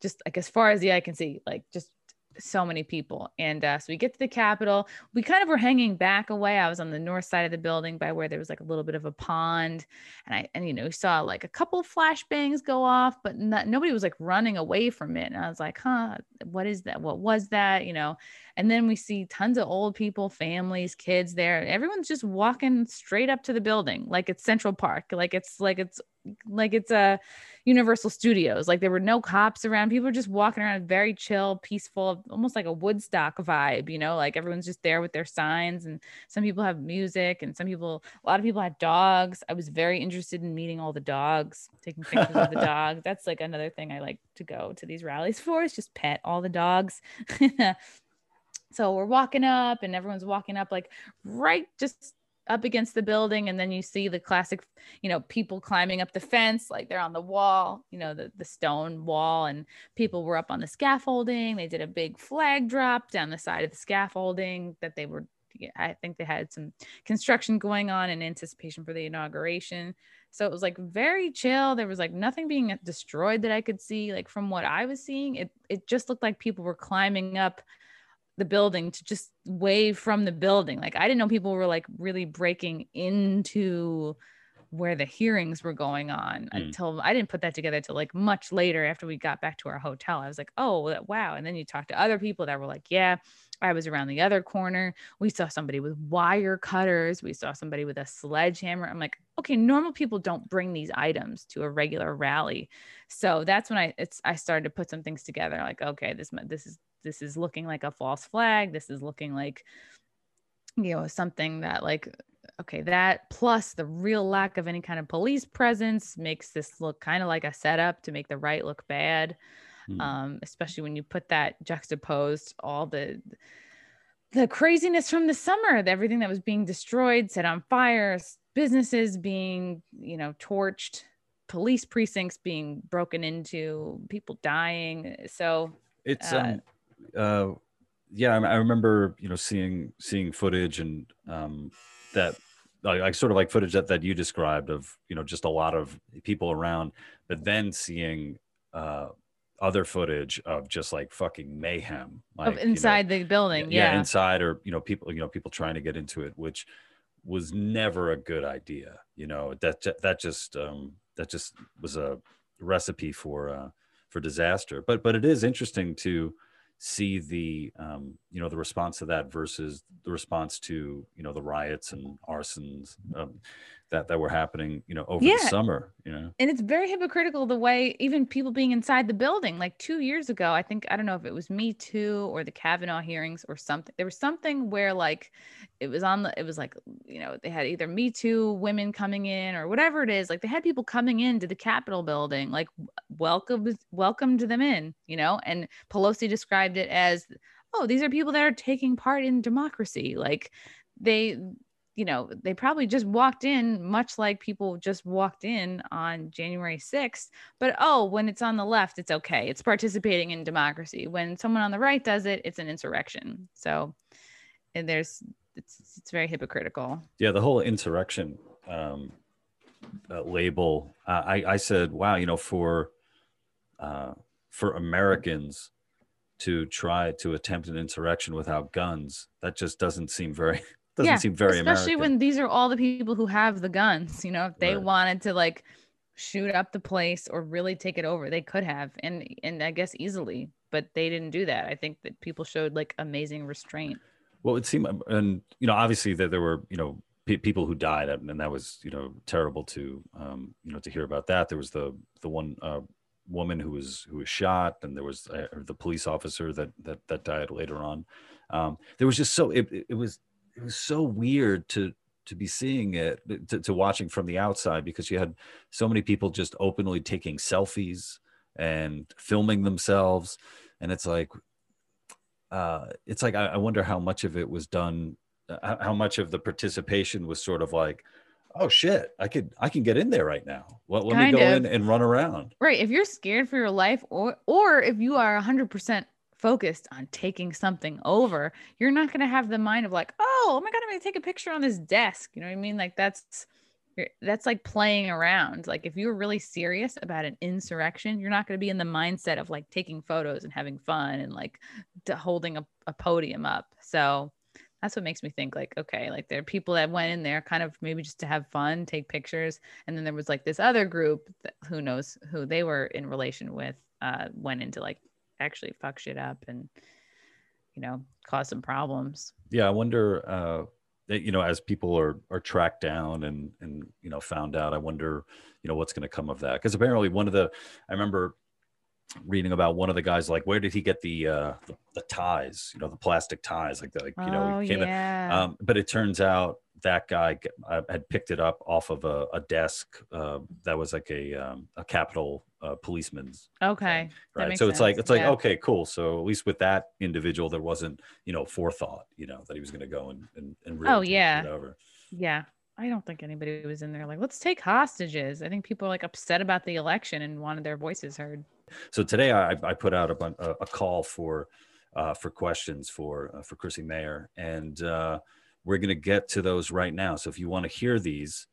[SPEAKER 2] Just like as far as the eye can see, like just so many people. And uh, so we get to the Capitol. We kind of were hanging back away. I was on the north side of the building by where there was like a little bit of a pond. And I, and you know, we saw like a couple flashbangs go off, but not, nobody was like running away from it. And I was like, huh, what is that? What was that? You know? And then we see tons of old people, families, kids there. Everyone's just walking straight up to the building like it's Central Park, like it's like it's like it's a Universal Studios. Like there were no cops around. People were just walking around very chill, peaceful, almost like a Woodstock vibe, you know, like everyone's just there with their signs and some people have music and some people a lot of people had dogs. I was very interested in meeting all the dogs, taking pictures of the dogs. That's like another thing I like to go to these rallies for is just pet all the dogs. so we're walking up and everyone's walking up like right just up against the building and then you see the classic you know people climbing up the fence like they're on the wall you know the, the stone wall and people were up on the scaffolding. They did a big flag drop down the side of the scaffolding that they were i think they had some construction going on in anticipation for the inauguration. So it was like very chill. There was like nothing being destroyed that i could see. Like from what i was seeing it it just looked like people were climbing up the building to just wave from the building. Like I didn't know people were like really breaking into where the hearings were going on mm. until I didn't put that together till like much later after we got back to our hotel. I was like, oh wow. And then you talk to other people that were like, yeah, I was around the other corner. We saw somebody with wire cutters. We saw somebody with a sledgehammer. I'm like, okay, normal people don't bring these items to a regular rally. So that's when I it's I started to put some things together. Like, okay, this this is this is looking like a false flag this is looking like you know something that like okay that plus the real lack of any kind of police presence makes this look kind of like a setup to make the right look bad mm. um, especially when you put that juxtaposed all the the craziness from the summer everything that was being destroyed set on fire businesses being you know torched police precincts being broken into people dying so
[SPEAKER 1] it's uh, um uh, yeah, I, I, remember you know seeing seeing footage and um, that like, like sort of like footage that that you described of you know just a lot of people around, but then seeing uh, other footage of just like fucking mayhem like,
[SPEAKER 2] of inside you know, the building yeah.
[SPEAKER 1] yeah inside or you know people you know people trying to get into it which was never a good idea you know that that just um that just was a recipe for uh for disaster but but it is interesting to see the um, you know the response to that versus the response to you know the riots and arsons um, that that were happening you know over yeah. the summer you know
[SPEAKER 2] and it's very hypocritical the way even people being inside the building like two years ago i think i don't know if it was me too or the kavanaugh hearings or something there was something where like it was on the it was like you know they had either me too women coming in or whatever it is like they had people coming into the capitol building like welcome welcomed them in you know and pelosi described it as oh these are people that are taking part in democracy like they you know, they probably just walked in, much like people just walked in on January 6th. But oh, when it's on the left, it's okay. It's participating in democracy. When someone on the right does it, it's an insurrection. So, and there's, it's, it's very hypocritical.
[SPEAKER 1] Yeah, the whole insurrection um, uh, label. Uh, I, I said, wow, you know, for uh, for Americans to try to attempt an insurrection without guns, that just doesn't seem very doesn't yeah, seem very
[SPEAKER 2] especially
[SPEAKER 1] American.
[SPEAKER 2] when these are all the people who have the guns. You know, if they right. wanted to like shoot up the place or really take it over, they could have, and and I guess easily, but they didn't do that. I think that people showed like amazing restraint.
[SPEAKER 1] Well, it seemed, and you know, obviously that there were you know people who died, and that was you know terrible to um, you know to hear about that. There was the the one uh, woman who was who was shot, and there was uh, the police officer that that that died later on. Um, there was just so it, it was it was so weird to to be seeing it to, to watching from the outside because you had so many people just openly taking selfies and filming themselves. And it's like uh it's like I, I wonder how much of it was done uh, how much of the participation was sort of like oh shit i could i can get in there right now. Well, let kind me go of. in and run around.
[SPEAKER 2] Right. If you're scared for your life or or if you are 100% focused on taking something over, you're not going to have the mind of like, oh, oh my god, I'm going to take a picture on this desk. You know what I mean? Like that's that's like playing around. Like if you're really serious about an insurrection, you're not going to be in the mindset of like taking photos and having fun and like holding a, a podium up. So that's what makes me think like okay like there are people that went in there kind of maybe just to have fun take pictures and then there was like this other group that, who knows who they were in relation with uh went into like actually fuck shit up and you know cause some problems
[SPEAKER 1] yeah i wonder uh that, you know, as people are are tracked down and and you know found out, I wonder, you know, what's going to come of that? Because apparently, one of the I remember reading about one of the guys like where did he get the uh the, the ties you know the plastic ties like the like, you know
[SPEAKER 2] Oh,
[SPEAKER 1] in-
[SPEAKER 2] yeah.
[SPEAKER 1] um but it turns out that guy uh, had picked it up off of a, a desk uh, that was like a um, a capitol uh, policeman's
[SPEAKER 2] okay. That
[SPEAKER 1] right so it's like it's like
[SPEAKER 2] Yeah.
[SPEAKER 1] okay cool so at least with that individual there wasn't you know forethought you know that he was going to go and and, and
[SPEAKER 2] Oh,
[SPEAKER 1] really take
[SPEAKER 2] yeah.
[SPEAKER 1] over
[SPEAKER 2] Yeah. I don't think anybody was in there like, let's take hostages. I think people are like upset about the election and wanted their voices heard.
[SPEAKER 1] So today I, I put out a, a, a call for uh, for questions for uh, for Chrissie Mayr, and uh, we're going to get to those right now. So if you want to hear these,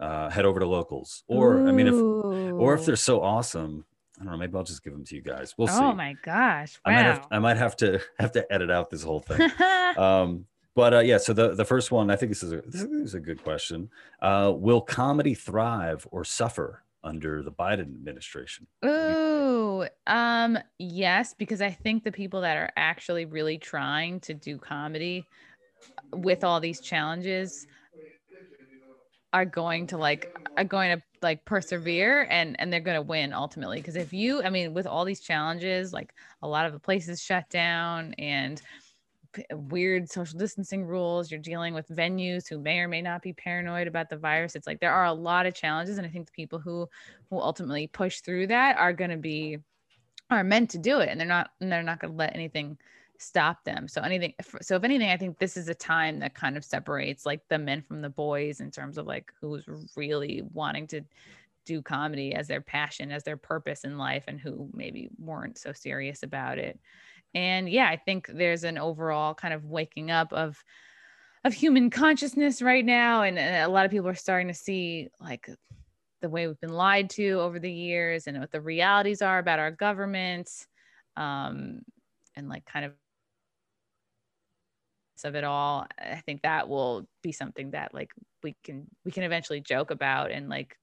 [SPEAKER 1] uh, head over to locals, or I mean, if or if they're so awesome, I don't know. Maybe I'll just give them to you guys. We'll see.
[SPEAKER 2] Oh my gosh.
[SPEAKER 1] I might have I might have to have to edit out this whole thing. um, but uh, yeah, so the the first one, I think this is a this is a good question. Uh, will comedy thrive or suffer under the Biden administration?
[SPEAKER 2] Ooh, um, yes, because I think the people that are actually really trying to do comedy with all these challenges are going to like are going to like persevere and and they're going to win ultimately. Because if you i mean with all these challenges like a lot of the places shut down and p- weird social distancing rules you're dealing with venues who may or may not be paranoid about the virus. It's like there are a lot of challenges and i think the people who who ultimately push through that are going to be are meant to do it and they're not and they're not going to let anything stop them. So anything so if anything i think this is a time that kind of separates like the men from the boys in terms of like who's really wanting to do comedy as their passion as their purpose in life and who maybe weren't so serious about it. And yeah i think there's an overall kind of waking up of of human consciousness right now. And, and a lot of people are starting to see like the way we've been lied to over the years and what the realities are about our governments um, and like kind of of it all i think that will be something that like we can we can eventually joke about and like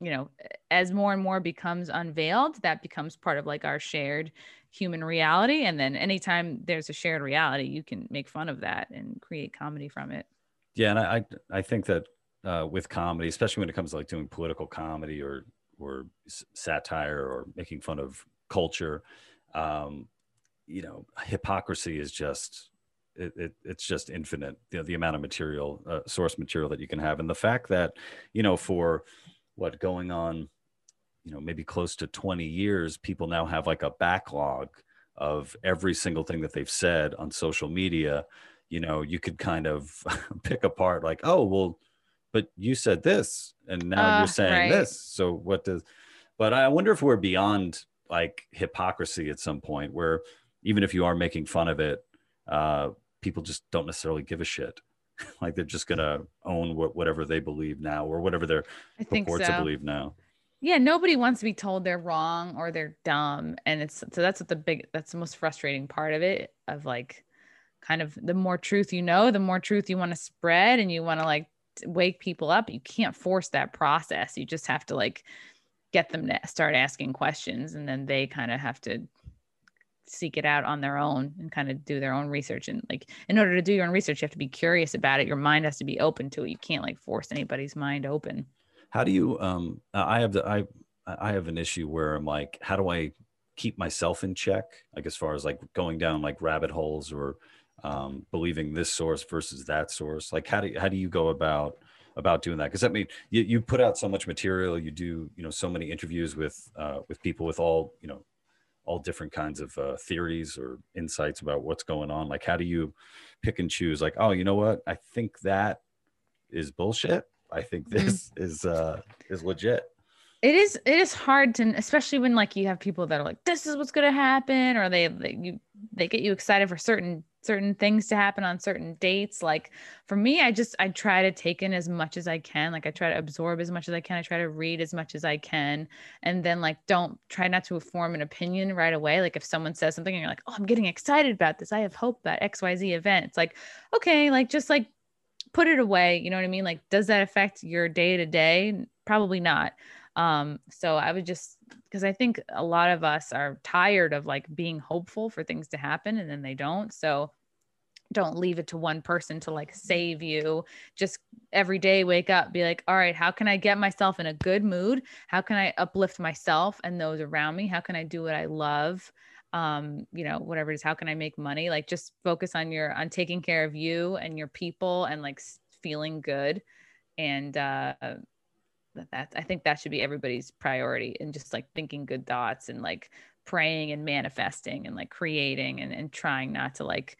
[SPEAKER 2] you know as more and more becomes unveiled that becomes part of like our shared human reality. And then anytime there's a shared reality you can make fun of that and create comedy from it.
[SPEAKER 1] Yeah, and I I think that uh, with comedy, especially when it comes to like doing political comedy or or satire or making fun of culture, um, you know, hypocrisy is just it, it it's just infinite. You know, the amount of material, uh, source material that you can have, and the fact that you know for what going on, you know, maybe close to twenty years, people now have like a backlog of every single thing that they've said on social media you know you could kind of pick apart like oh well but you said this and now
[SPEAKER 2] Ah,
[SPEAKER 1] you're saying
[SPEAKER 2] right.
[SPEAKER 1] this so what does but i wonder if we're beyond like hypocrisy at some point where even if you are making fun of it uh people just don't necessarily give a shit. Like they're just gonna own what, whatever they believe now or whatever they're
[SPEAKER 2] i think
[SPEAKER 1] purport
[SPEAKER 2] so.
[SPEAKER 1] to believe now.
[SPEAKER 2] Yeah nobody wants to be told they're wrong or they're dumb. And it's so that's what the big that's the most frustrating part of it of like kind of the more truth you know the more truth you want to spread and you want to like wake people up you can't force that process. You just have to like get them to start asking questions and then they kind of have to seek it out on their own and kind of do their own research and like in order to do your own research you have to be curious about it. Your mind has to be open to it. You can't like force anybody's mind open.
[SPEAKER 1] How do you um i have the i i have an issue where i'm like how do i keep myself in check? Like as far as like going down like rabbit holes or um believing this source versus that source. Like how do how do you go about about doing that? Because i mean you, you put out so much material. You do you know so many interviews with uh with people with all you know all different kinds of uh, theories or insights about what's going on. Like how do you pick and choose? Like oh you know what? I think that is bullshit. I think
[SPEAKER 2] Mhm.
[SPEAKER 1] this is uh is legit.
[SPEAKER 2] It is it is hard to especially when like you have people that are like this is what's going to happen or they, they you they get you excited for certain certain things to happen on certain dates like for me i just i try to take in as much as i can like i try to absorb as much as i can i try to read as much as i can and then like don't try not to form an opinion right away like if someone says something and you're like oh i'm getting excited about this i have hope about xyz event it's like okay like just like put it away you know what i mean? Like does that affect your day to day? Probably not um so i would just because i think a lot of us are tired of like being hopeful for things to happen and then they don't so don't leave it to one person to like save you. Just every day wake up be like all right how can i get myself in a good mood? How can i uplift myself and those around me? How can i do what i love? Um you know whatever it is how can i make money? Like just focus on your on taking care of you and your people and like feeling good. And uh that i think that should be everybody's priority and just like thinking good thoughts and like praying and manifesting and like creating and, and trying not to like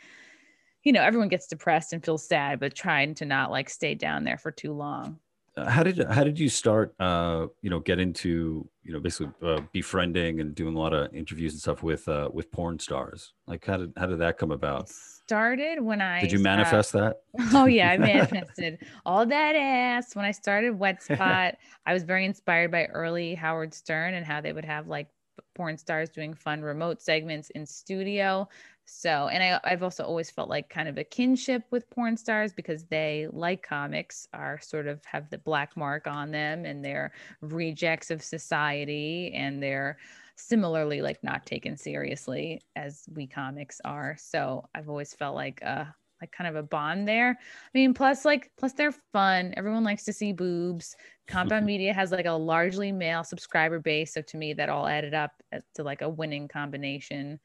[SPEAKER 2] you know everyone gets depressed and feels sad but trying to not like stay down there for too long.
[SPEAKER 1] Uh, how did how did you start uh you know get into you know basically uh, befriending and doing a lot of interviews and stuff with uh with porn stars? Like how did how did that come about?
[SPEAKER 2] Started when i
[SPEAKER 1] did you manifest that?
[SPEAKER 2] Oh yeah i manifested all that ass when i started wet spot. I was very inspired by early howard stern and how they would have like porn stars doing fun remote segments in studio so, and I, I've also always felt like kind of a kinship with porn stars because they, like comics, are sort of have the black mark on them and they're rejects of society and they're similarly like not taken seriously as we comics are. So I've always felt like uh like kind of a bond there. I mean, plus like plus they're fun. Everyone likes to see boobs. Compound Media has like a largely male subscriber base, so to me that all added up uh, to like a winning combination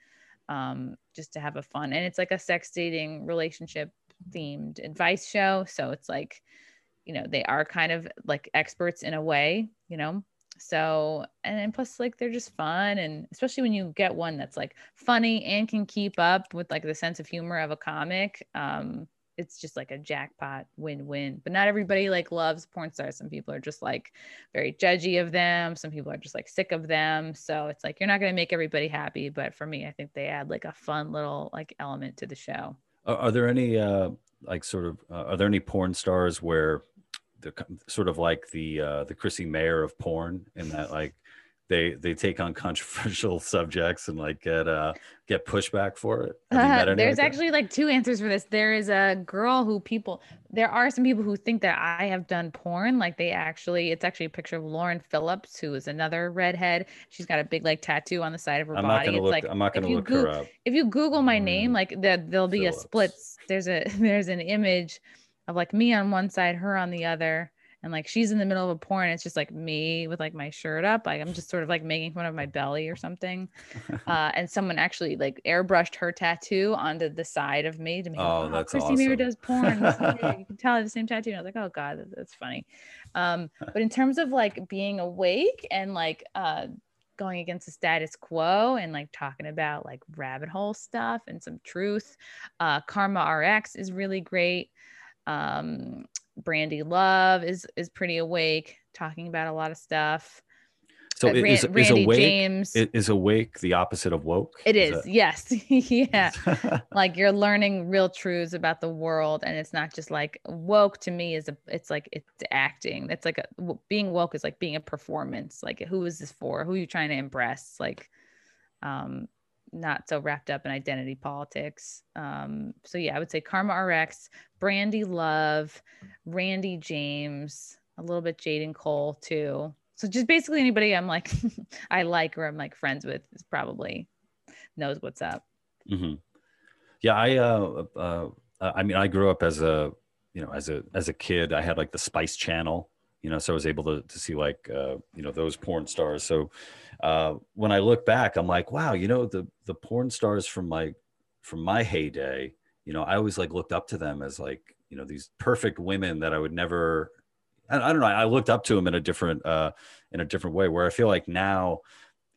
[SPEAKER 2] um, just to have a fun. And it's like a sex dating relationship themed advice show. So it's like, you know, they are kind of like experts in a way, you know. So and, and plus like they're just fun and especially when you get one that's like funny and can keep up with like the sense of humor of a comic. Um, it's just like a jackpot win-win. But not everybody like loves porn stars. Some people are just like very judgy of them. Some people are just like sick of them. So it's like you're not going to make everybody happy. But for me i think they add like a fun little like element to the show.
[SPEAKER 1] Are, are there any uh like sort of uh, are there any porn stars where the sort of like the uh the Chrissie Mayr of porn in that like they they take on controversial subjects and like get uh get pushback for it.
[SPEAKER 2] Uh, there's like actually like two answers for this. There is a girl who people there are some people who think that i have done porn. Like they actually it's actually a picture of lauren phillips who is another redhead. She's got a big like tattoo on the side of her
[SPEAKER 1] I'm
[SPEAKER 2] body.
[SPEAKER 1] it's
[SPEAKER 2] look, like
[SPEAKER 1] i'm not gonna look go- her up.
[SPEAKER 2] if you google my name like there, there'll be phillips. a split. There's a there's an image of like me on one side her on the other and like she's in the middle of a porn it's just like me with like my shirt up like i'm just sort of like making fun of my belly or something uh, and someone actually like airbrushed her tattoo onto the side of me to make
[SPEAKER 1] oh, that's
[SPEAKER 2] Chrissie
[SPEAKER 1] awesome.
[SPEAKER 2] Mayr does porn you can tell the same tattoo. And i was like oh god that's funny. Um, but in terms of like being awake and like uh, going against the status quo and like talking about like rabbit hole stuff and some truth uh, karma rx is really great. Um Brandy Love is is pretty awake, talking about a lot of stuff.
[SPEAKER 1] So uh, is, is awake James, is awake the opposite of woke?
[SPEAKER 2] It is, is yes, yeah. like you're learning real truths about the world, and it's not just like woke. To me, is a it's like it's acting. It's like a, being woke is like being a performance. Like who is this for? Who are you trying to impress? Like, um, not so wrapped up in identity politics. Um, so yeah, I would say Karma RX, Brandy Love, Randy James, a little bit Jaden Cole too. So just basically anybody I'm like I like or I'm like friends with is probably knows what's up.
[SPEAKER 1] Mm-hmm. Yeah, I uh, uh, I mean I grew up as a you know as a as a kid I had like the Spice Channel you know so I was able to to see like uh, you know those porn stars so uh, when I look back, I'm like, wow, you know, the the porn stars from my from my heyday, you know, I always like looked up to them as like, you know, these perfect women that I would never. I, I don't know. I looked up to them in a different uh, in a different way. Where I feel like now,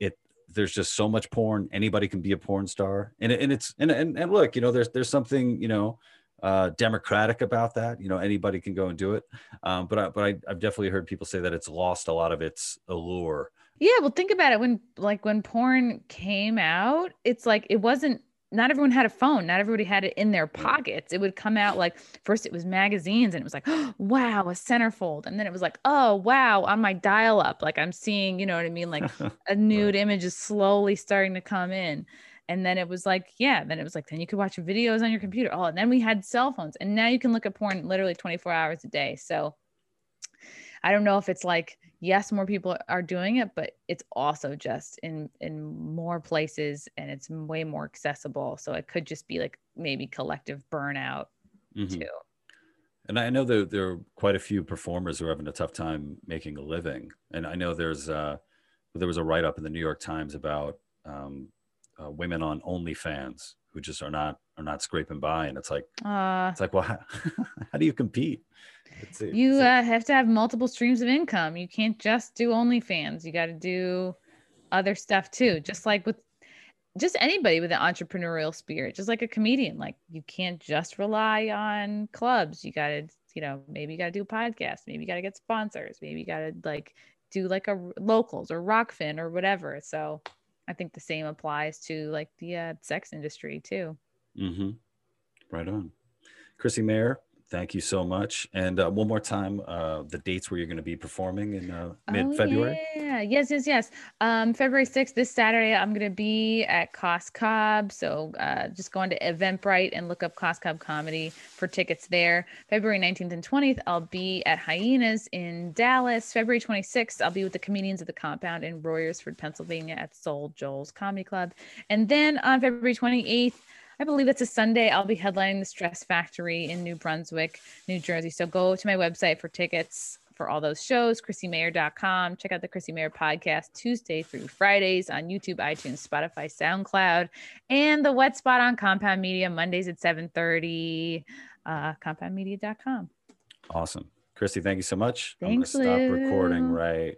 [SPEAKER 1] it there's just so much porn. Anybody can be a porn star, and and it's and and, and look, you know, there's there's something you know uh, democratic about that. You know, anybody can go and do it. Um, but I, but I, I've definitely heard people say that it's lost a lot of its allure.
[SPEAKER 2] Yeah, well, think about it. When like when porn came out, it's like it wasn't. Not everyone had a phone. Not everybody had it in their pockets. It would come out like first it was magazines, and it was like, oh, wow, a centerfold, and then it was like, oh wow, on my dial-up, like I'm seeing, you know what I mean, like a nude right. image is slowly starting to come in. And then it was like yeah then it was like then you could watch videos on your computer. Oh and then we had cell phones. And now you can look at porn literally 24 hours a day. So i don't know if it's like yes more people are doing it but it's also just in in more places and it's way more accessible so it could just be like maybe collective burnout
[SPEAKER 1] Mhm.
[SPEAKER 2] too.
[SPEAKER 1] And I know there there are quite a few performers who are having a tough time making a living. And I know there's uh, there was a write up in the New York Times about um, uh, women on OnlyFans who just are not are not scraping by, and it's like
[SPEAKER 2] Uh,
[SPEAKER 1] it's like well, how, how do you compete?
[SPEAKER 2] You uh, have to have multiple streams of income. You can't just do OnlyFans. You got to do other stuff too. Just like with just anybody with an entrepreneurial spirit, just like a comedian. Like you can't just rely on clubs. You got to, you know, maybe you got to do a podcast. Maybe you got to get sponsors. Maybe you got to like do like a locals or Rokfin or whatever. So I think the same applies to like the uh, sex industry too.
[SPEAKER 1] Mm-hmm. Right on. Chrissie Mayr, thank you so much. And uh, one more time, uh, the dates where you're going to be performing in uh, mid February.
[SPEAKER 2] Oh, yeah. Yes, yes, yes. Um, February 6th, this Saturday, I'm going to be at Cost Cobb. So uh, just go on to Eventbrite and look up Cost Cobb Comedy for tickets there. February 19th and 20th, I'll be at Hyenas in Dallas. February 26th, I'll be with the comedians of the compound in Royersford, Pennsylvania at Soul Joel's Comedy Club. And then on February 28th, I believe it's a Sunday. I'll be headlining the Stress Factory in New Brunswick, New Jersey. So go to my website for tickets for all those shows, chrissiemayr.com. Check out the Chrissie Mayr podcast Tuesday through Fridays on YouTube, iTunes, Spotify, SoundCloud, and the Wet Spot on Compound Media Mondays at 7:30. Uh, compoundmedia.com.
[SPEAKER 1] Awesome. Chrissy, thank you so much.
[SPEAKER 2] Thanks,
[SPEAKER 1] I'm going to stop
[SPEAKER 2] Lou.
[SPEAKER 1] recording right